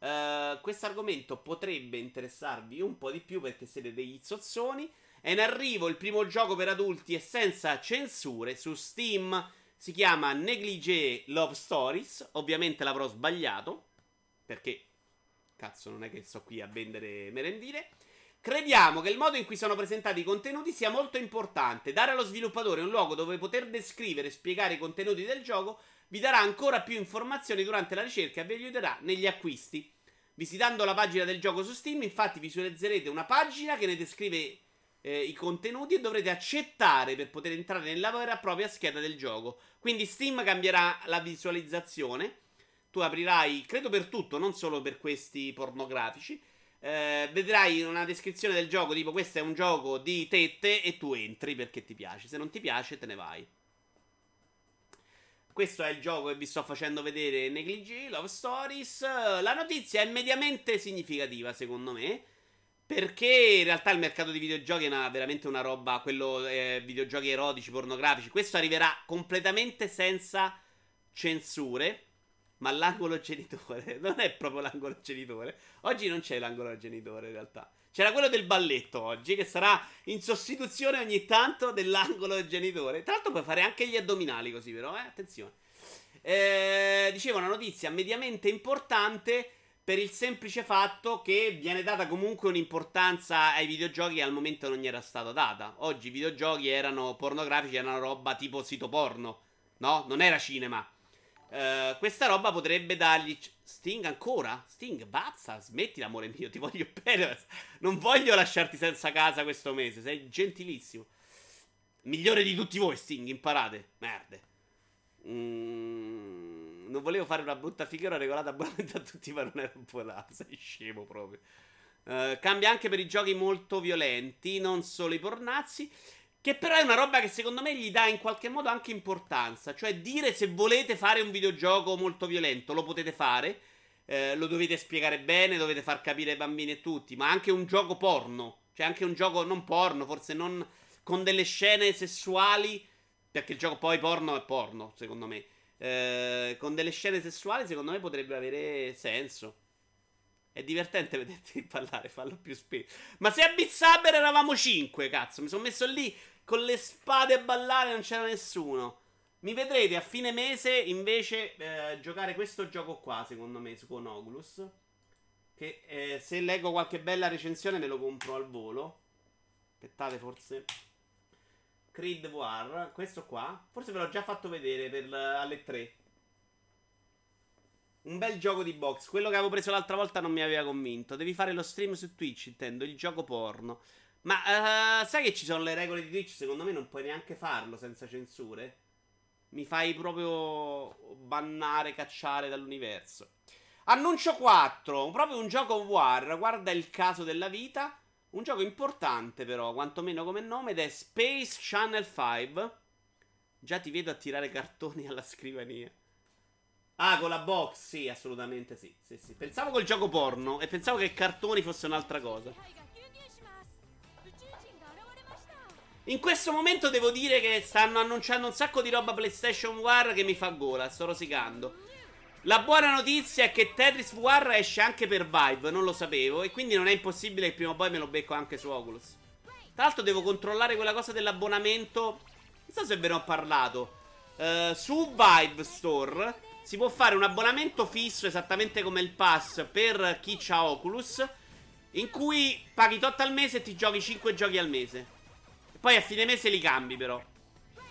Uh, questo argomento potrebbe interessarvi un po' di più perché siete degli zozzoni. È in arrivo il primo gioco per adulti e senza censure su Steam. Si chiama Negligee Love Stories. Ovviamente l'avrò sbagliato. Perché, cazzo, non è che sto qui a vendere merendine. Crediamo che il modo in cui sono presentati i contenuti sia molto importante. Dare allo sviluppatore un luogo dove poter descrivere e spiegare i contenuti del gioco vi darà ancora più informazioni durante la ricerca e vi aiuterà negli acquisti. Visitando la pagina del gioco su Steam, infatti, visualizzerete una pagina che ne descrive eh, i contenuti e dovrete accettare per poter entrare nella vera e propria scheda del gioco. Quindi Steam cambierà la visualizzazione. Tu aprirai, credo per tutto, non solo per questi pornografici. Eh, vedrai una descrizione del gioco tipo questo è un gioco di tette e tu entri perché ti piace. Se non ti piace te ne vai. Questo è il gioco che vi sto facendo vedere Negligee, Love Stories. La notizia è mediamente significativa secondo me. Perché in realtà il mercato di videogiochi è una, veramente una roba, quello eh, videogiochi erotici, pornografici. Questo arriverà completamente senza censure. Ma l'angolo genitore non è proprio l'angolo genitore. Oggi non c'è l'angolo genitore in realtà. C'era quello del balletto oggi che sarà in sostituzione ogni tanto dell'angolo genitore. Tra l'altro puoi fare anche gli addominali così però, eh? Attenzione. Eh, dicevo una notizia mediamente importante per il semplice fatto che viene data comunque un'importanza ai videogiochi che al momento non gli era stata data. Oggi i videogiochi erano pornografici, erano roba tipo sito porno, no? Non era cinema. Uh, questa roba potrebbe dargli. Sting ancora? Sting, bazza, smetti l'amore mio, ti voglio bene. Non voglio lasciarti senza casa questo mese, sei gentilissimo. Migliore di tutti voi, Sting, imparate. Merde. Mmm non volevo fare una brutta figura regolata buonamente a tutti, ma non ero un po' là. Sei scemo proprio. Uh, cambia anche per i giochi molto violenti, non solo i pornazzi. Che però è una roba che secondo me gli dà in qualche modo anche importanza. Cioè, dire se volete fare un videogioco molto violento, lo potete fare. Eh, lo dovete spiegare bene, dovete far capire ai bambini e tutti. Ma anche un gioco porno. Cioè, anche un gioco non porno, forse non con delle scene sessuali. Perché il gioco poi porno è porno, secondo me. Eh, con delle scene sessuali, secondo me potrebbe avere senso. È divertente vederti parlare, fallo più spesso. Ma se a Beat eravamo 5, cazzo. Mi sono messo lì con le spade a ballare, non c'era nessuno. Mi vedrete a fine mese invece eh, giocare questo gioco qua, secondo me, su con Oculus. Che eh, se leggo qualche bella recensione me lo compro al volo. Aspettate, forse. Creed War, questo qua. Forse ve l'ho già fatto vedere per, alle 3. Un bel gioco di box. Quello che avevo preso l'altra volta non mi aveva convinto. Devi fare lo stream su Twitch, intendo, il gioco porno. Ma uh, sai che ci sono le regole di Twitch? Secondo me non puoi neanche farlo senza censure. Mi fai proprio bannare, cacciare dall'universo. Annuncio 4, proprio un gioco war. Guarda il caso della vita. Un gioco importante però, quantomeno come nome, ed è Space Channel 5. Già ti vedo a tirare cartoni alla scrivania. Ah, con la box, sì, assolutamente sì. sì, sì. Pensavo col gioco porno e pensavo che cartoni fosse un'altra cosa. In questo momento devo dire che stanno annunciando un sacco di roba PlayStation War che mi fa gola, sto rosicando. La buona notizia è che Tetris VR esce anche per Vive, non lo sapevo, e quindi non è impossibile che prima o poi me lo becco anche su Oculus. Tra l'altro devo controllare quella cosa dell'abbonamento, non so se ve ne ho parlato. Uh, su Vive Store si può fare un abbonamento fisso, esattamente come il Pass, per chi ha Oculus, in cui paghi tot al mese e ti giochi 5 giochi al mese. E poi a fine mese li cambi però.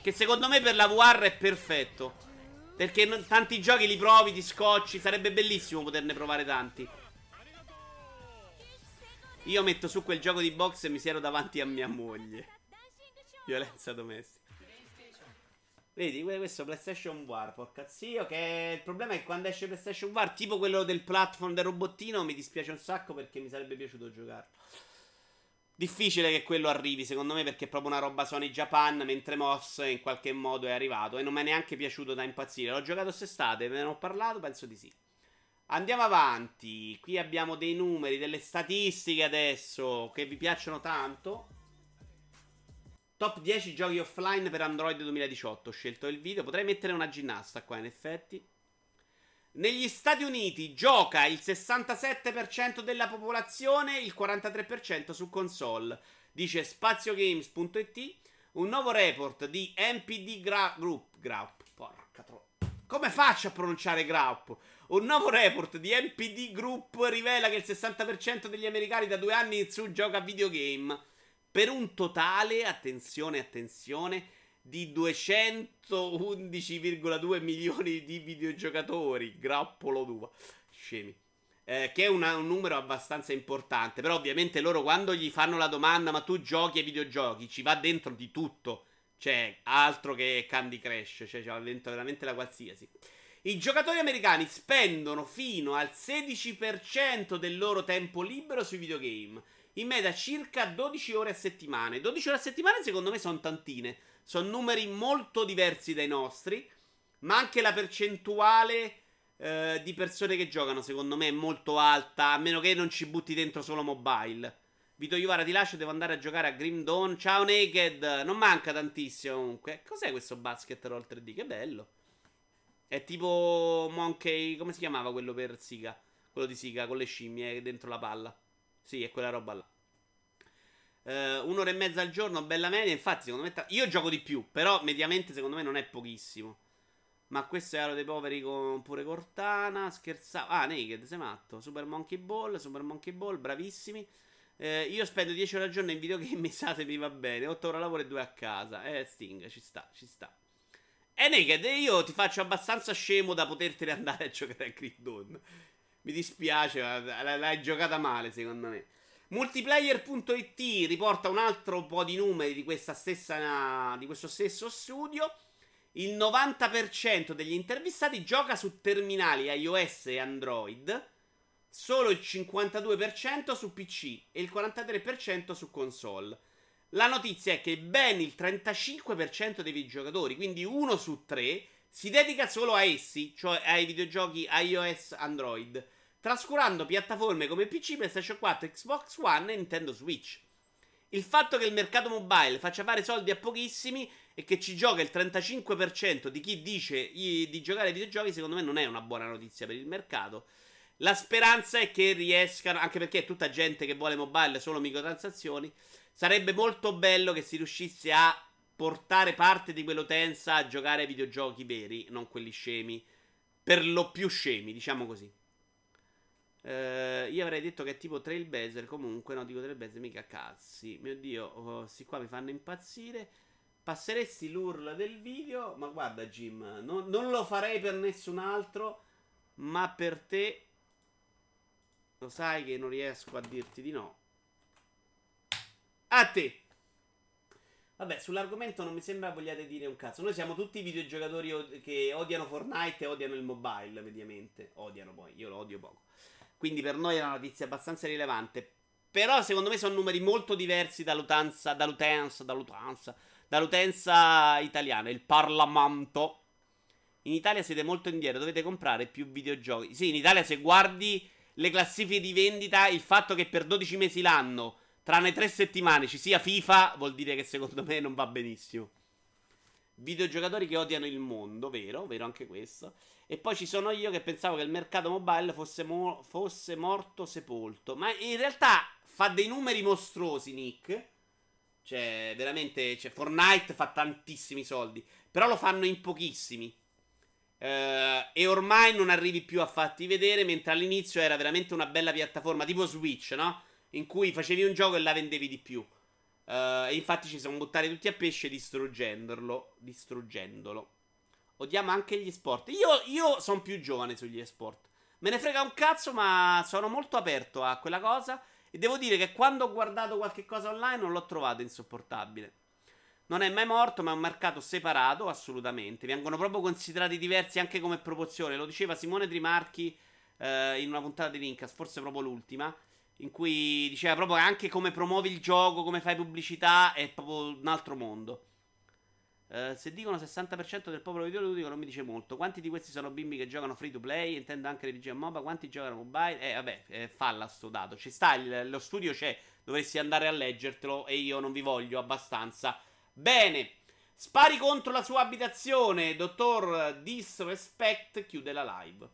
Che secondo me per la VR è perfetto. Perché non, tanti giochi li provi, ti scocci. Sarebbe bellissimo poterne provare tanti. Io metto su quel gioco di box e mi siero davanti a mia moglie. Violenza domestica. Vedi, questo PlayStation War, porca zio, che il problema è che quando esce PlayStation War, tipo quello del platform del robottino, mi dispiace un sacco perché mi sarebbe piaciuto giocarlo. Difficile che quello arrivi, secondo me, perché è proprio una roba Sony Japan, mentre Moss in qualche modo è arrivato e non mi è neanche piaciuto da impazzire. L'ho giocato quest'estate, ve ne ho parlato, penso di sì. Andiamo avanti. Qui abbiamo dei numeri, delle statistiche adesso che vi piacciono tanto. Top 10 giochi offline per Android 2018. Ho scelto il video. Potrei mettere una ginnasta qua, in effetti. Negli Stati Uniti gioca il 67% della popolazione, il 43% su console. Dice spaziogames.it. Un nuovo report di MPD Gra- Group. Group. Porca troppa. Come faccio a pronunciare Group? Un nuovo report di MPD Group rivela che il 60% degli americani da due anni in su gioca a videogame. Per un totale, attenzione, attenzione, di 211,2 milioni di videogiocatori. Grappolo d'uva. Scemi. Eh, che è una, un numero abbastanza importante. Però ovviamente loro quando gli fanno la domanda, ma tu giochi ai videogiochi, ci va dentro di tutto. Cioè, altro che Candy Crush, cioè ci va dentro veramente la qualsiasi. I giocatori americani spendono fino al 16% del loro tempo libero sui videogame. In media circa 12 ore a settimana. 12 ore a settimana secondo me sono tantine. Sono numeri molto diversi dai nostri, ma anche la percentuale eh, di persone che giocano, secondo me, è molto alta, a meno che non ci butti dentro solo mobile. Vito Iuvara ti lascio, devo andare a giocare a Grim Dawn. Ciao Naked, non manca tantissimo comunque. Cos'è questo basket roll 3D? Che bello. È tipo Monkey, come si chiamava quello per Siga? Quello di Siga con le scimmie dentro la palla. Sì, è quella roba là. Uh, un'ora e mezza al giorno, bella media. Infatti, secondo me. Ta- io gioco di più, però mediamente secondo me non è pochissimo. Ma questo è Aro dei Poveri con pure Cortana. Scherzavo. Ah, Naked, sei matto. Super Monkey Ball, Super Monkey Ball, bravissimi. Eh, io spendo 10 ore al giorno in videogame, sa se mi va bene. 8 ore lavoro e 2 a casa. Eh, Sting, ci sta, ci sta. E Naked, io ti faccio abbastanza scemo da potertene andare a giocare a Dawn. Mi dispiace, l'hai giocata male, secondo me. Multiplayer.it riporta un altro po' di numeri di, stessa, di questo stesso studio. Il 90% degli intervistati gioca su terminali iOS e Android, solo il 52% su PC e il 43% su console. La notizia è che ben il 35% dei videogiocatori, quindi uno su tre, si dedica solo a essi, cioè ai videogiochi iOS Android trascurando piattaforme come PC, PlayStation 4, Xbox One e Nintendo Switch. Il fatto che il mercato mobile faccia fare soldi a pochissimi e che ci gioca il 35% di chi dice di giocare ai videogiochi, secondo me non è una buona notizia per il mercato. La speranza è che riescano, anche perché è tutta gente che vuole mobile solo microtransazioni. Sarebbe molto bello che si riuscisse a portare parte di quell'utenza a giocare ai videogiochi veri, non quelli scemi. Per lo più scemi, diciamo così. Uh, io avrei detto che è tipo Trailblazer. Comunque, no, dico Trailblazer, mica cazzi. Mio dio, oh, sti qua mi fanno impazzire. Passeresti l'urla del video. Ma guarda, Jim, non, non lo farei per nessun altro. Ma per te, lo sai che non riesco a dirti di no. A te. Vabbè, sull'argomento non mi sembra vogliate dire un cazzo. Noi siamo tutti videogiocatori che odiano Fortnite e odiano il mobile, mediamente. Odiano poi, io lo odio poco. Quindi per noi è una notizia abbastanza rilevante. Però secondo me sono numeri molto diversi dall'utenza, dall'utenza, dall'utenza, dall'utenza italiana. Il Parlamento. In Italia siete molto indietro, dovete comprare più videogiochi. Sì, in Italia se guardi le classifiche di vendita, il fatto che per 12 mesi l'anno, tranne 3 settimane, ci sia FIFA, vuol dire che secondo me non va benissimo. Videogiocatori che odiano il mondo, vero, vero anche questo. E poi ci sono io che pensavo che il mercato mobile fosse, mo- fosse morto sepolto. Ma in realtà fa dei numeri mostruosi, Nick. Cioè, veramente, cioè, Fortnite fa tantissimi soldi. Però lo fanno in pochissimi. Uh, e ormai non arrivi più a farti vedere, mentre all'inizio era veramente una bella piattaforma, tipo Switch, no? In cui facevi un gioco e la vendevi di più. Uh, e infatti ci siamo buttati tutti a pesce distruggendolo. Distruggendolo. Odiamo anche gli sport. Io, io sono più giovane sugli sport. Me ne frega un cazzo, ma sono molto aperto a quella cosa. E devo dire che quando ho guardato qualche cosa online non l'ho trovato insopportabile. Non è mai morto, ma è un mercato separato, assolutamente. Vengono proprio considerati diversi anche come proporzione. Lo diceva Simone Trimarchi eh, in una puntata di Linkas, forse proprio l'ultima, in cui diceva proprio che anche come promuovi il gioco, come fai pubblicità, è proprio un altro mondo. Uh, se dicono 60% del popolo videoludico non mi dice molto. Quanti di questi sono bimbi che giocano free to play? Intendo anche le PG MOBA. Quanti giocano mobile? Eh, vabbè, eh, falla sto dato. Ci sta, il, lo studio c'è. Dovresti andare a leggertelo e io non vi voglio abbastanza. Bene. Spari contro la sua abitazione. Dottor Disrespect chiude la live.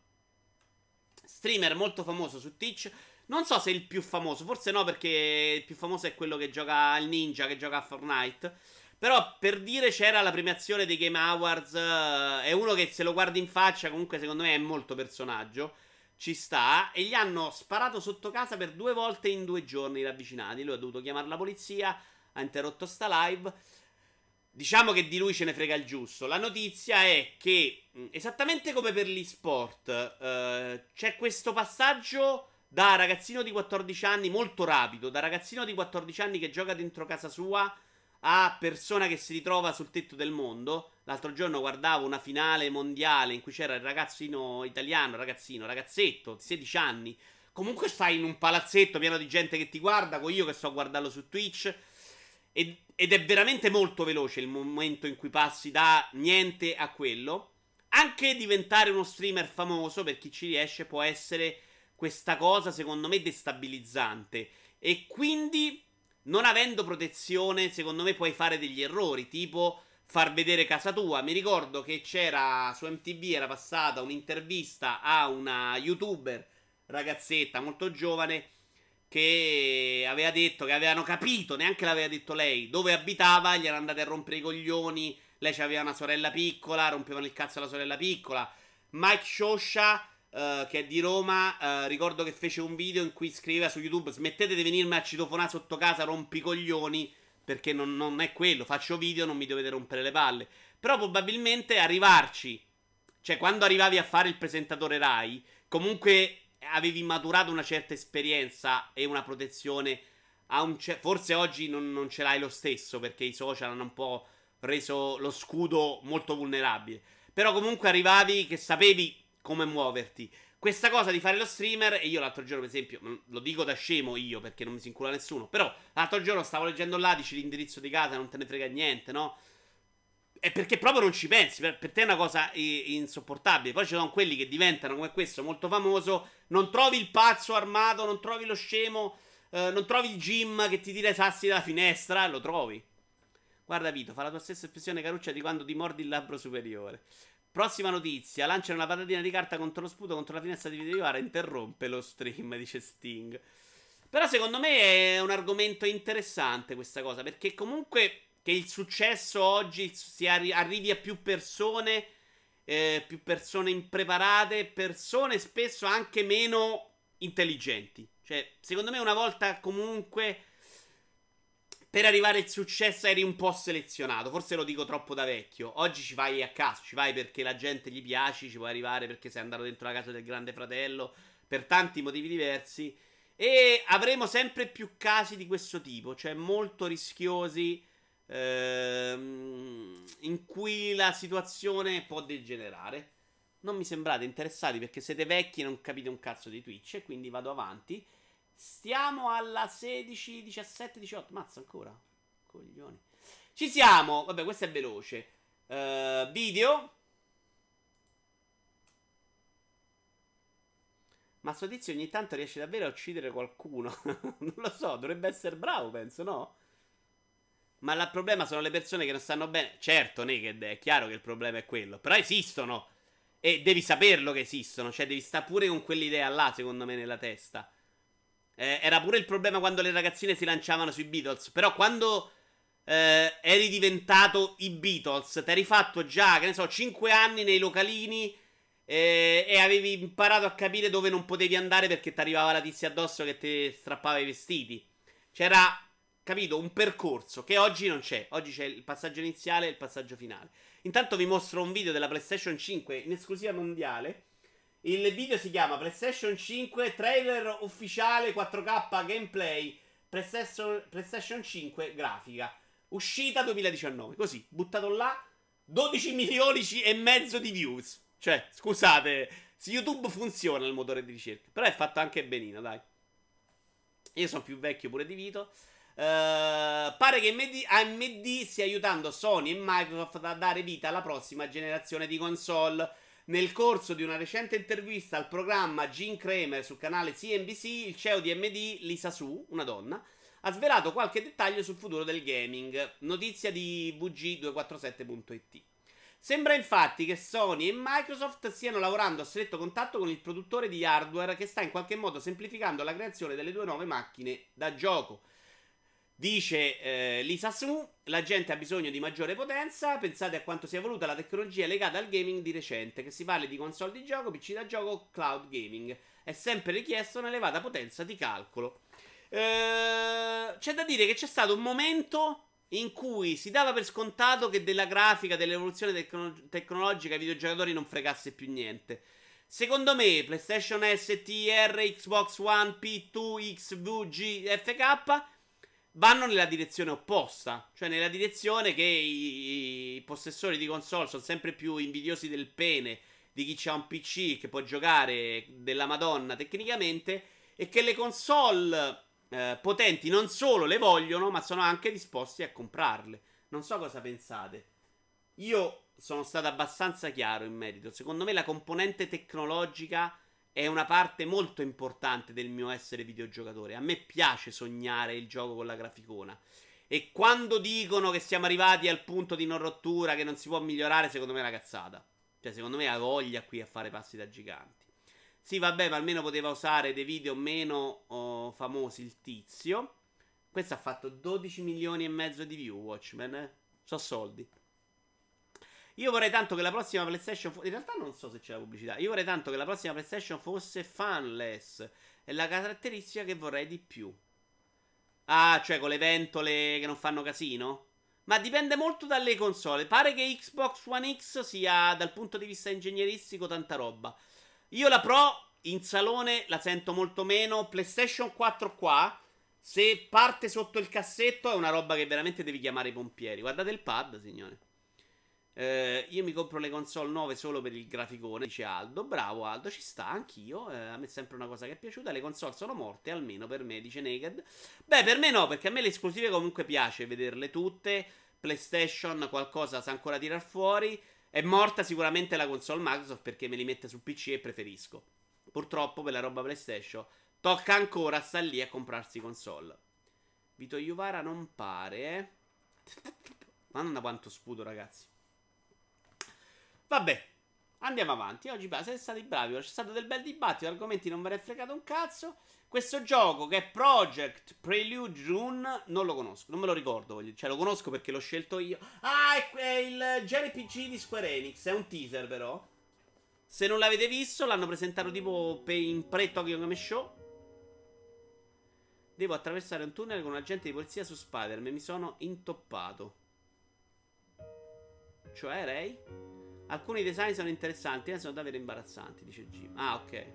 Streamer molto famoso su Twitch. Non so se è il più famoso. Forse no, perché il più famoso è quello che gioca al Ninja, che gioca a Fortnite. Però per dire c'era la premiazione dei Game Awards. Uh, è uno che se lo guardi in faccia, comunque secondo me è molto personaggio. Ci sta. E gli hanno sparato sotto casa per due volte in due giorni ravvicinati. Lui ha dovuto chiamare la polizia. Ha interrotto sta live. Diciamo che di lui ce ne frega il giusto. La notizia è che, mm, esattamente come per gli sport, uh, c'è questo passaggio da ragazzino di 14 anni molto rapido. Da ragazzino di 14 anni che gioca dentro casa sua a persona che si ritrova sul tetto del mondo. L'altro giorno guardavo una finale mondiale in cui c'era il ragazzino italiano, ragazzino, ragazzetto di 16 anni. Comunque stai in un palazzetto pieno di gente che ti guarda, con io che sto a guardarlo su Twitch. Ed, ed è veramente molto veloce il momento in cui passi da niente a quello. Anche diventare uno streamer famoso, per chi ci riesce, può essere questa cosa, secondo me, destabilizzante. E quindi non avendo protezione, secondo me puoi fare degli errori, tipo far vedere casa tua. Mi ricordo che c'era su MTV era passata un'intervista a una youtuber ragazzetta molto giovane che aveva detto che avevano capito, neanche l'aveva detto lei, dove abitava, gli erano andati a rompere i coglioni, lei aveva una sorella piccola, rompevano il cazzo alla sorella piccola. Mike Shosha Uh, che è di Roma. Uh, ricordo che fece un video in cui scriveva su YouTube: Smettete di venirmi a citofonare sotto casa, rompi i coglioni. Perché non, non, è quello. Faccio video, non mi dovete rompere le palle. Però probabilmente arrivarci, cioè quando arrivavi a fare il presentatore Rai, comunque avevi maturato una certa esperienza e una protezione. Un ce- forse oggi non, non ce l'hai lo stesso perché i social hanno un po' reso lo scudo molto vulnerabile. Però comunque arrivavi che sapevi come muoverti. Questa cosa di fare lo streamer, e io l'altro giorno, per esempio, lo dico da scemo io perché non mi si incula nessuno. Però l'altro giorno stavo leggendo là, dici l'indirizzo di casa, non te ne frega niente, no? È perché proprio non ci pensi. Per, per te è una cosa insopportabile. Poi ci sono quelli che diventano come questo, molto famoso. Non trovi il pazzo armato, non trovi lo scemo, eh, non trovi il gym che ti tira i sassi dalla finestra, lo trovi. Guarda Vito, fa la tua stessa espressione caruccia di quando ti mordi il labbro superiore. Prossima notizia: lanciano una patatina di carta contro lo sputo contro la finestra di videoara. Interrompe lo stream, dice Sting. Però secondo me è un argomento interessante questa cosa. Perché comunque che il successo oggi si arri- arrivi a più persone, eh, più persone impreparate, persone spesso anche meno intelligenti. Cioè, secondo me una volta comunque per arrivare al successo eri un po' selezionato. Forse lo dico troppo da vecchio. Oggi ci vai a caso, ci vai perché la gente gli piace, ci puoi arrivare perché sei andato dentro la casa del grande fratello, per tanti motivi diversi. E avremo sempre più casi di questo tipo, cioè molto rischiosi, ehm, in cui la situazione può degenerare. Non mi sembrate interessati perché siete vecchi e non capite un cazzo di Twitch, quindi vado avanti. Stiamo alla 16, 17, 18. Mazza ancora. Coglioni. Ci siamo. Vabbè, questo è veloce. Uh, video. Ma sto tizio ogni tanto riesce davvero a uccidere qualcuno. non lo so, dovrebbe essere bravo, penso, no? Ma il problema sono le persone che non stanno bene. Certo, Naked, è chiaro che il problema è quello. Però esistono. E devi saperlo che esistono. Cioè, devi stare pure con quell'idea là, secondo me, nella testa. Eh, era pure il problema quando le ragazzine si lanciavano sui Beatles. Però quando eh, eri diventato i Beatles, ti eri fatto già, che ne so, 5 anni nei localini eh, e avevi imparato a capire dove non potevi andare perché ti arrivava la tizia addosso che ti strappava i vestiti. C'era, capito, un percorso che oggi non c'è. Oggi c'è il passaggio iniziale e il passaggio finale. Intanto vi mostro un video della PlayStation 5 in esclusiva mondiale il video si chiama PlayStation 5 trailer ufficiale 4K gameplay PlayStation, PlayStation 5 grafica. Uscita 2019. Così, buttato là, 12 milioni e mezzo di views. Cioè, scusate, YouTube funziona il motore di ricerca. Però è fatto anche benino, dai. Io sono più vecchio pure di Vito. Uh, pare che AMD, AMD stia aiutando Sony e Microsoft a dare vita alla prossima generazione di console nel corso di una recente intervista al programma Gene Kramer sul canale CNBC, il CEO di MD, Lisa Su, una donna, ha svelato qualche dettaglio sul futuro del gaming. Notizia di VG247.it. Sembra infatti che Sony e Microsoft stiano lavorando a stretto contatto con il produttore di hardware che sta in qualche modo semplificando la creazione delle due nuove macchine da gioco. Dice eh, Lisa Su, la gente ha bisogno di maggiore potenza, pensate a quanto sia evoluta la tecnologia legata al gaming di recente, che si parli di console di gioco, PC da gioco, o cloud gaming. È sempre richiesto un'elevata potenza di calcolo. Eh, c'è da dire che c'è stato un momento in cui si dava per scontato che della grafica, dell'evoluzione tecno- tecnologica, i videogiocatori non fregasse più niente. Secondo me, PlayStation STR, Xbox One, P2, XVG, FK vanno nella direzione opposta, cioè nella direzione che i, i possessori di console sono sempre più invidiosi del pene di chi ha un PC che può giocare della Madonna tecnicamente e che le console eh, potenti non solo le vogliono, ma sono anche disposti a comprarle. Non so cosa pensate. Io sono stato abbastanza chiaro in merito. Secondo me la componente tecnologica è una parte molto importante del mio essere videogiocatore. A me piace sognare il gioco con la graficona. E quando dicono che siamo arrivati al punto di non rottura, che non si può migliorare, secondo me è una cazzata. Cioè, secondo me ha voglia qui a fare passi da giganti. Sì, vabbè, ma almeno poteva usare dei video meno oh, famosi il tizio. Questo ha fatto 12 milioni e mezzo di view, Watchmen, eh? So soldi. Io vorrei tanto che la prossima PlayStation. Fo- in realtà non so se c'è la pubblicità. Io vorrei tanto che la prossima PlayStation fosse fanless. È la caratteristica che vorrei di più. Ah, cioè con le ventole che non fanno casino? Ma dipende molto dalle console. Pare che Xbox One X sia dal punto di vista ingegneristico tanta roba. Io la Pro in salone la sento molto meno. PlayStation 4 qua. Se parte sotto il cassetto è una roba che veramente devi chiamare i pompieri. Guardate il pad, signore. Eh, io mi compro le console nuove solo per il graficone, dice Aldo. Bravo Aldo, ci sta anch'io. Eh, a me è sempre una cosa che è piaciuta. Le console sono morte, almeno per me, dice Naked. Beh, per me no, perché a me le esclusive comunque piace vederle tutte. PlayStation qualcosa sa ancora tirar fuori. È morta sicuramente la console Microsoft perché me li mette sul PC e preferisco. Purtroppo per la roba PlayStation tocca ancora stare lì a comprarsi console. Vito Iuvara non pare, eh. Madonna quanto sputo, ragazzi. Vabbè, andiamo avanti. Oggi siete stati bravi. C'è stato del bel dibattito. Argomenti non ve ne fregato un cazzo. Questo gioco che è Project Prelude Rune non lo conosco, non me lo ricordo. Cioè, lo conosco perché l'ho scelto io. Ah, è, il JRPG di Square Enix. È un teaser, però. Se non l'avete visto, l'hanno presentato tipo in pre-Tokyo Game Show. Devo attraversare un tunnel con un agente di polizia su Spider-Man. Mi sono intoppato. Cioè, Ray? Alcuni design sono interessanti, ma sono davvero imbarazzanti, dice Jim. Ah, ok.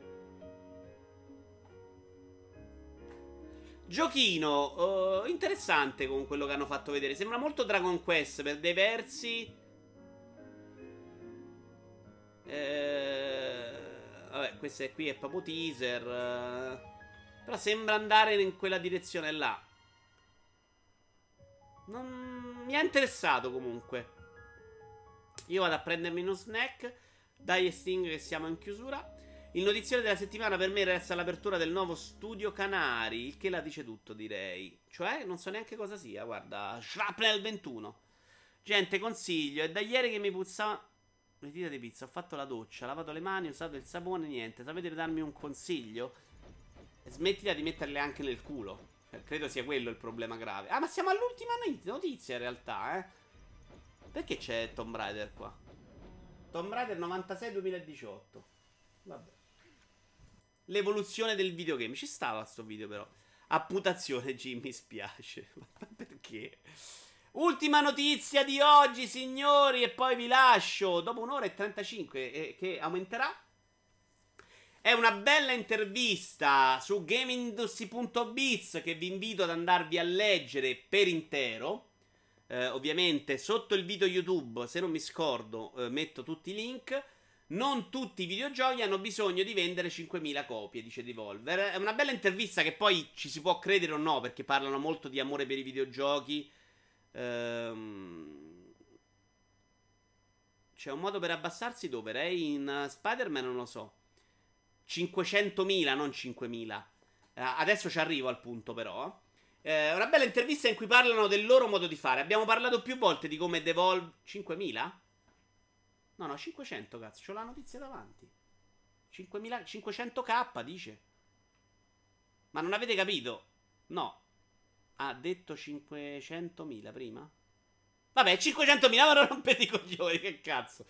Giochino uh, interessante con quello che hanno fatto vedere. Sembra molto Dragon Quest per dei versi. Eh, vabbè, questo è qui è proprio teaser. Uh, però sembra andare in quella direzione là. Non mi ha interessato comunque. Io vado a prendermi uno snack. Dai Sting che siamo in chiusura. Il notiziario della settimana per me resta l'apertura del nuovo studio Canari, il che la dice tutto, direi. Cioè, non so neanche cosa sia, guarda, Shrapnel 21. Gente, consiglio, è da ieri che mi puzza le dita di pizza, ho fatto la doccia, lavato le mani, ho usato il sapone, niente. Sapete darmi un consiglio? Smettila di metterle anche nel culo. Eh, credo sia quello il problema grave. Ah, ma siamo all'ultima notizia in realtà, eh. Perché c'è Tomb Raider qua? Tomb Raider 96 2018. Vabbè. L'evoluzione del videogame. Ci stava sto video però. Apputazione, Jim, mi spiace. Ma perché? Ultima notizia di oggi, signori, e poi vi lascio. Dopo un'ora e 35, eh, che aumenterà. È una bella intervista su GameIndustry.biz che vi invito ad andarvi a leggere per intero. Eh, ovviamente sotto il video YouTube, se non mi scordo, eh, metto tutti i link. Non tutti i videogiochi hanno bisogno di vendere 5.000 copie, dice Devolver. È una bella intervista che poi ci si può credere o no, perché parlano molto di amore per i videogiochi. Ehm... C'è un modo per abbassarsi dove? Ray in Spider-Man non lo so. 500.000, non 5.000. Eh, adesso ci arrivo al punto, però. Eh, una bella intervista in cui parlano del loro modo di fare. Abbiamo parlato più volte di come Devolve. 5.000? No, no, 500, cazzo. C'ho la notizia davanti. 5.000, 500k, dice. Ma non avete capito? No. Ha detto 500.000 prima? Vabbè, 500.000, ma non rompete i coglioni, che cazzo.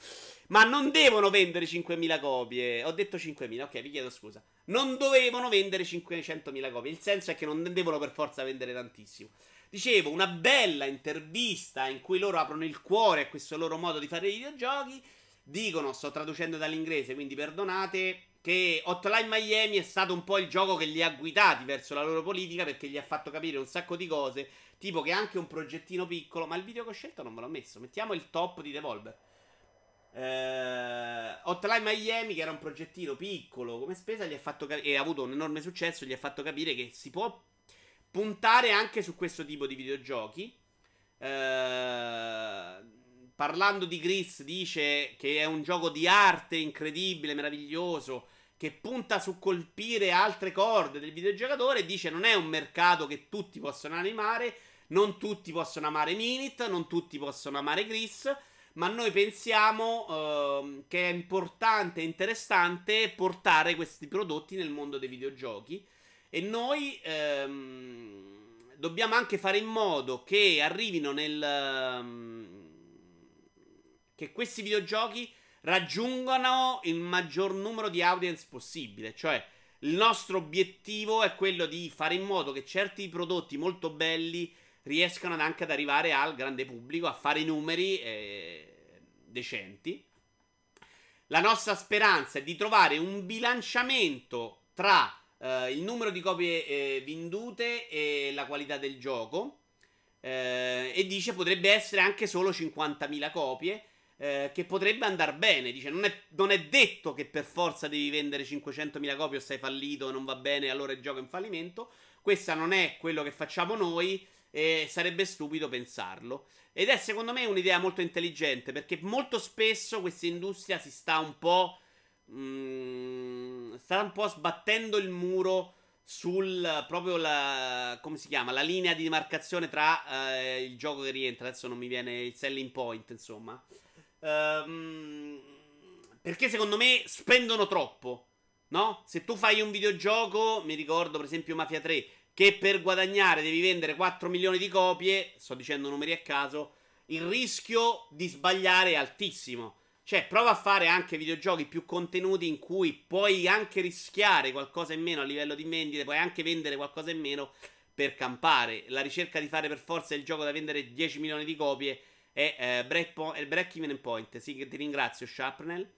Ma non devono vendere 5.000 copie. Ho detto 5.000, ok, vi chiedo scusa. Non dovevano vendere 500.000 copie. Il senso è che non devono per forza vendere tantissimo. Dicevo, una bella intervista in cui loro aprono il cuore a questo loro modo di fare i videogiochi. Dicono, sto traducendo dall'inglese, quindi perdonate, che Hotline Miami è stato un po' il gioco che li ha guidati verso la loro politica perché gli ha fatto capire un sacco di cose Tipo che anche un progettino piccolo. Ma il video che ho scelto non me l'ho messo. Mettiamo il top di Devolver. Eh, Hotline Miami, che era un progettino piccolo come spesa, gli ha fatto cap- e ha avuto un enorme successo. Gli ha fatto capire che si può puntare anche su questo tipo di videogiochi. Eh, parlando di Gris, dice che è un gioco di arte incredibile, meraviglioso che punta su colpire altre corde del videogiocatore, dice non è un mercato che tutti possono animare, non tutti possono amare Minit, non tutti possono amare Gris, ma noi pensiamo uh, che è importante e interessante portare questi prodotti nel mondo dei videogiochi e noi um, dobbiamo anche fare in modo che arrivino nel... Um, che questi videogiochi raggiungano il maggior numero di audience possibile, cioè il nostro obiettivo è quello di fare in modo che certi prodotti molto belli riescano anche ad arrivare al grande pubblico, a fare numeri eh, decenti. La nostra speranza è di trovare un bilanciamento tra eh, il numero di copie eh, vendute e la qualità del gioco. Eh, e dice potrebbe essere anche solo 50.000 copie. Eh, che potrebbe andare bene. Dice: non è, non è, detto che per forza devi vendere 500.000 copie o sei fallito, non va bene, allora il gioco è in fallimento. Questa non è quello che facciamo noi e sarebbe stupido pensarlo. Ed è secondo me un'idea molto intelligente perché molto spesso questa industria si sta un po'. Mm, sta un po' sbattendo il muro sul proprio la come si chiama la linea di demarcazione tra eh, il gioco che rientra adesso non mi viene il selling point insomma um, perché secondo me spendono troppo no se tu fai un videogioco mi ricordo per esempio Mafia 3 che per guadagnare devi vendere 4 milioni di copie, sto dicendo numeri a caso, il rischio di sbagliare è altissimo. Cioè, prova a fare anche videogiochi più contenuti in cui puoi anche rischiare qualcosa in meno a livello di vendite, puoi anche vendere qualcosa in meno per campare. La ricerca di fare per forza il gioco da vendere 10 milioni di copie è eh, break, po- break even point. Sì, ti ringrazio, Sharpnel.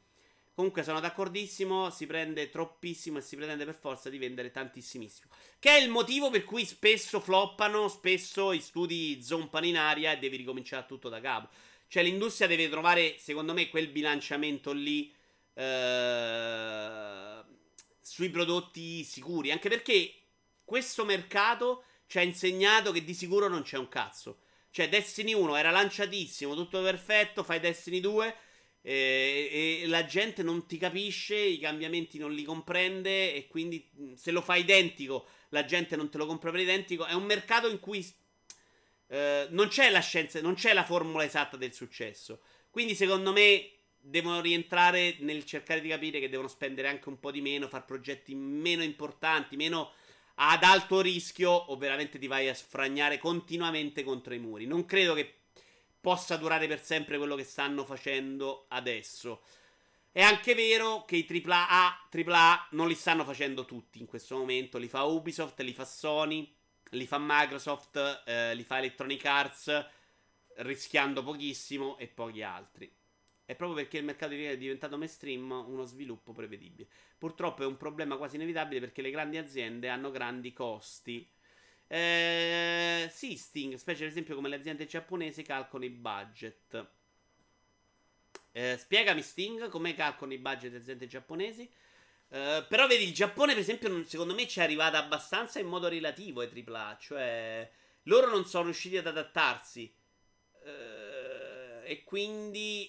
Comunque sono d'accordissimo, si prende troppissimo e si pretende per forza di vendere tantissimissimo. Che è il motivo per cui spesso floppano, spesso i studi zompano in aria e devi ricominciare tutto da capo. Cioè, l'industria deve trovare, secondo me, quel bilanciamento lì eh, sui prodotti sicuri. Anche perché questo mercato ci ha insegnato che di sicuro non c'è un cazzo. Cioè, Destiny 1 era lanciatissimo, tutto perfetto, fai Destiny 2 e, e, la gente non ti capisce, i cambiamenti non li comprende e quindi se lo fai identico, la gente non te lo compra per identico. È un mercato in cui eh, non c'è la scienza, non c'è la formula esatta del successo. Quindi, secondo me, devono rientrare nel cercare di capire che devono spendere anche un po' di meno, fare progetti meno importanti, meno ad alto rischio, o veramente ti vai a sfragnare continuamente contro i muri. Non credo che possa durare per sempre quello che stanno facendo adesso. È anche vero che i AAA, AAA non li stanno facendo tutti in questo momento. Li fa Ubisoft, li fa Sony li fa Microsoft, eh, li fa Electronic Arts, rischiando pochissimo e pochi altri. È proprio perché il mercato è diventato mainstream uno sviluppo prevedibile. Purtroppo è un problema quasi inevitabile perché le grandi aziende hanno grandi costi. Eh, sì, Sting, specie ad esempio come le aziende giapponesi calcolano i budget. Eh, spiegami Sting come calcolano i budget delle aziende giapponesi. Uh, però vedi, il Giappone, per esempio, secondo me ci è arrivata abbastanza in modo relativo ai AAA. Cioè, loro non sono riusciti ad adattarsi. Uh, e quindi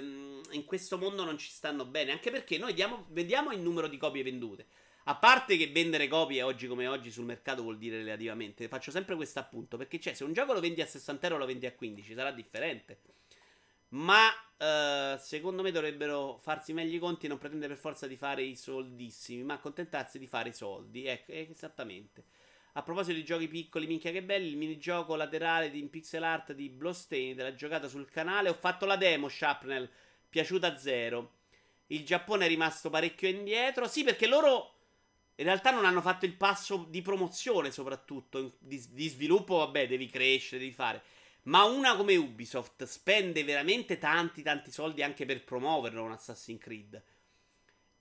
um, in questo mondo non ci stanno bene. Anche perché noi diamo, vediamo il numero di copie vendute. A parte che vendere copie oggi come oggi sul mercato vuol dire relativamente. Faccio sempre questo appunto. Perché cioè, se un gioco lo vendi a 60 euro lo vendi a 15, sarà differente. Ma uh, secondo me dovrebbero farsi meglio i conti e non pretendere per forza di fare i soldissimi, ma accontentarsi di fare i soldi. Ecco, esattamente. A proposito di giochi piccoli, minchia che belli, il minigioco laterale di in pixel art di Bloodstained l'ha giocato sul canale. Ho fatto la demo, Shrapnel, piaciuta zero. Il Giappone è rimasto parecchio indietro. Sì, perché loro in realtà non hanno fatto il passo di promozione, soprattutto. Di, di sviluppo, vabbè, devi crescere, devi fare. Ma una come Ubisoft spende veramente tanti, tanti soldi anche per promuoverlo un Assassin's Creed.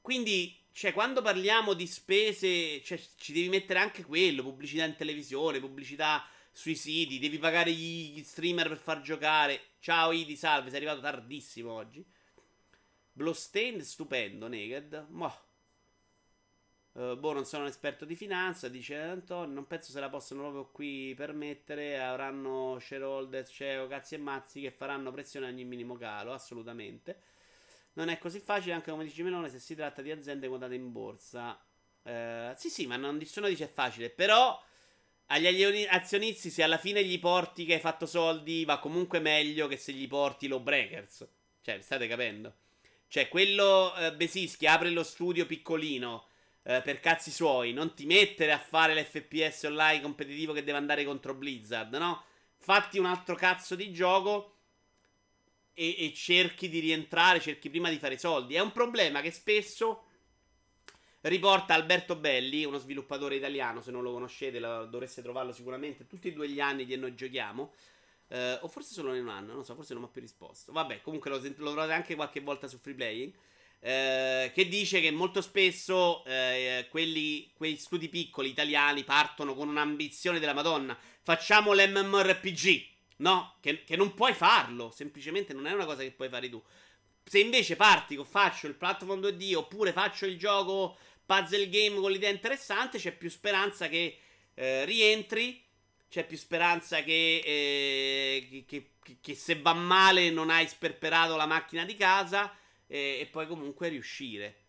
Quindi, cioè, quando parliamo di spese, cioè, ci devi mettere anche quello: pubblicità in televisione, pubblicità sui siti, devi pagare gli streamer per far giocare. Ciao Idi, salve, sei arrivato tardissimo oggi. Bloodstain, stupendo, Naked. Moh. Uh, boh, non sono un esperto di finanza, dice Antonio. Non penso se la possono proprio qui permettere. Avranno shareholder, CEO, cazzi e mazzi che faranno pressione a ogni minimo calo. Assolutamente. Non è così facile, anche come dice Melone, se si tratta di aziende quotate in borsa. Uh, sì, sì, ma non, nessuno dice facile. Però agli azionisti, se alla fine gli porti che hai fatto soldi, va comunque meglio che se gli porti low breakers. Cioè, state capendo? Cioè, quello uh, Besischi apre lo studio piccolino eh, per cazzi suoi. Non ti mettere a fare l'FPS online competitivo che deve andare contro Blizzard, no? Fatti un altro cazzo di gioco e, e cerchi di rientrare, cerchi prima di fare soldi. È un problema che spesso riporta Alberto Belli, uno sviluppatore italiano, se non lo conoscete lo, dovreste trovarlo sicuramente, tutti e due gli anni che noi giochiamo. Uh, o forse solo in un anno, non so, forse non mi ha più risposto. Vabbè, comunque lo, lo trovate anche qualche volta su Free Playing. Eh, che dice che molto spesso eh, quelli, quei studi piccoli italiani partono con un'ambizione della Madonna. Facciamo l'MMORPG, no? Che, che, non puoi farlo, semplicemente non è una cosa che puoi fare tu. Se invece parti con faccio il platform 2D oppure faccio il gioco puzzle game con l'idea interessante, c'è più speranza che eh, rientri. C'è più speranza che, eh, che, che, che se va male non hai sperperato la macchina di casa e, e poi comunque riuscire.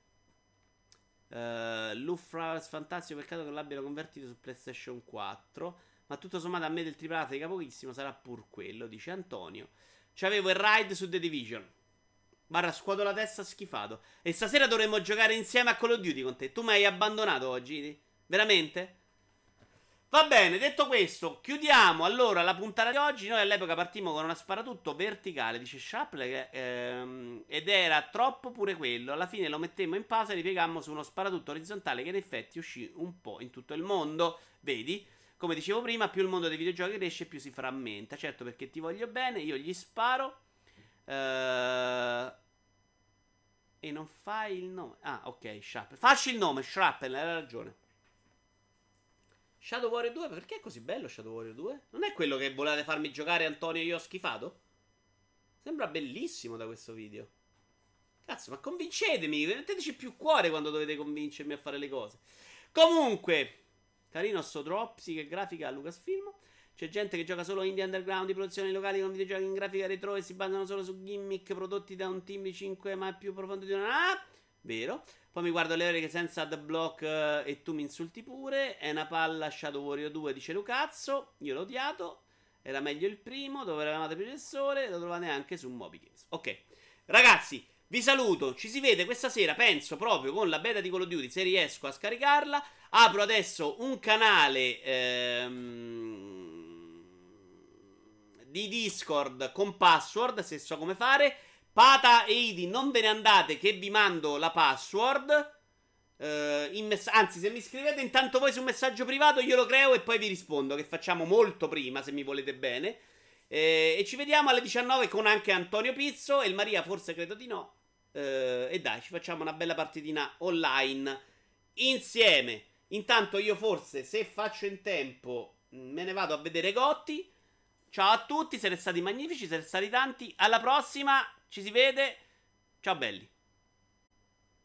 Uh, Lufra fantastico, peccato che l'abbiano convertito su PlayStation 4. Ma tutto sommato a me del triplato di capochissimo sarà pur quello, dice Antonio. C'avevo il ride su The Division. Barra scuoto la testa schifato. E stasera dovremmo giocare insieme a Call of Duty con te. Tu mi hai abbandonato oggi? Veramente? Va bene, detto questo, chiudiamo allora la puntata di oggi. Noi all'epoca partimmo con una sparatutto verticale, dice Shapley, ehm, ed era troppo pure quello. Alla fine lo mettemmo in pausa e ripiegammo su uno sparatutto orizzontale che in effetti uscì un po' in tutto il mondo. Vedi? Come dicevo prima, più il mondo dei videogiochi cresce, più si frammenta. Certo, perché ti voglio bene, io gli sparo. Uh, e non fai il nome. Ah, ok, Shrapnel. Facci il nome, Shrapnel, hai ragione. Shadow Warrior 2, perché è così bello Shadow Warrior 2? Non è quello che volete farmi giocare Antonio e io ho schifato? Sembra bellissimo da questo video. Cazzo, ma convincetemi, metteteci più cuore quando dovete convincermi a fare le cose. Comunque, carino sto Dropsy che grafica a Lucasfilm. C'è gente che gioca solo indie underground di produzioni locali con videogiochi in grafica retro e si basano solo su gimmick prodotti da un team di 5 ma più profondo di una... Ah, vero. Poi mi guardo le ore che senza adblock uh, e tu mi insulti pure. È una palla Shadow Warrior 2, dice Lucazzo. Io l'ho odiato. Era meglio il primo, dove eravate predecessore. Lo trovate anche su Moby. Ok. Ragazzi, vi saluto. Ci si vede questa sera, penso, proprio con la beta di Call of Duty, se riesco a scaricarla. Apro adesso un canale... Ehm di Discord con password, se so come fare. Pata e Idi, non ve ne andate che vi mando la password. Uh, mess- anzi, se mi scrivete intanto voi su un messaggio privato, io lo creo e poi vi rispondo. Che facciamo molto prima, se mi volete bene. Eh, e ci vediamo alle 19 con anche Antonio Pizzo. E il Maria, forse credo di no. Uh, e dai, ci facciamo una bella partitina online insieme. Intanto, io forse, se faccio in tempo, me ne vado a vedere Gotti. Ciao a tutti, siete stati magnifici, siete stati tanti. Alla prossima, ci si vede. Ciao belli.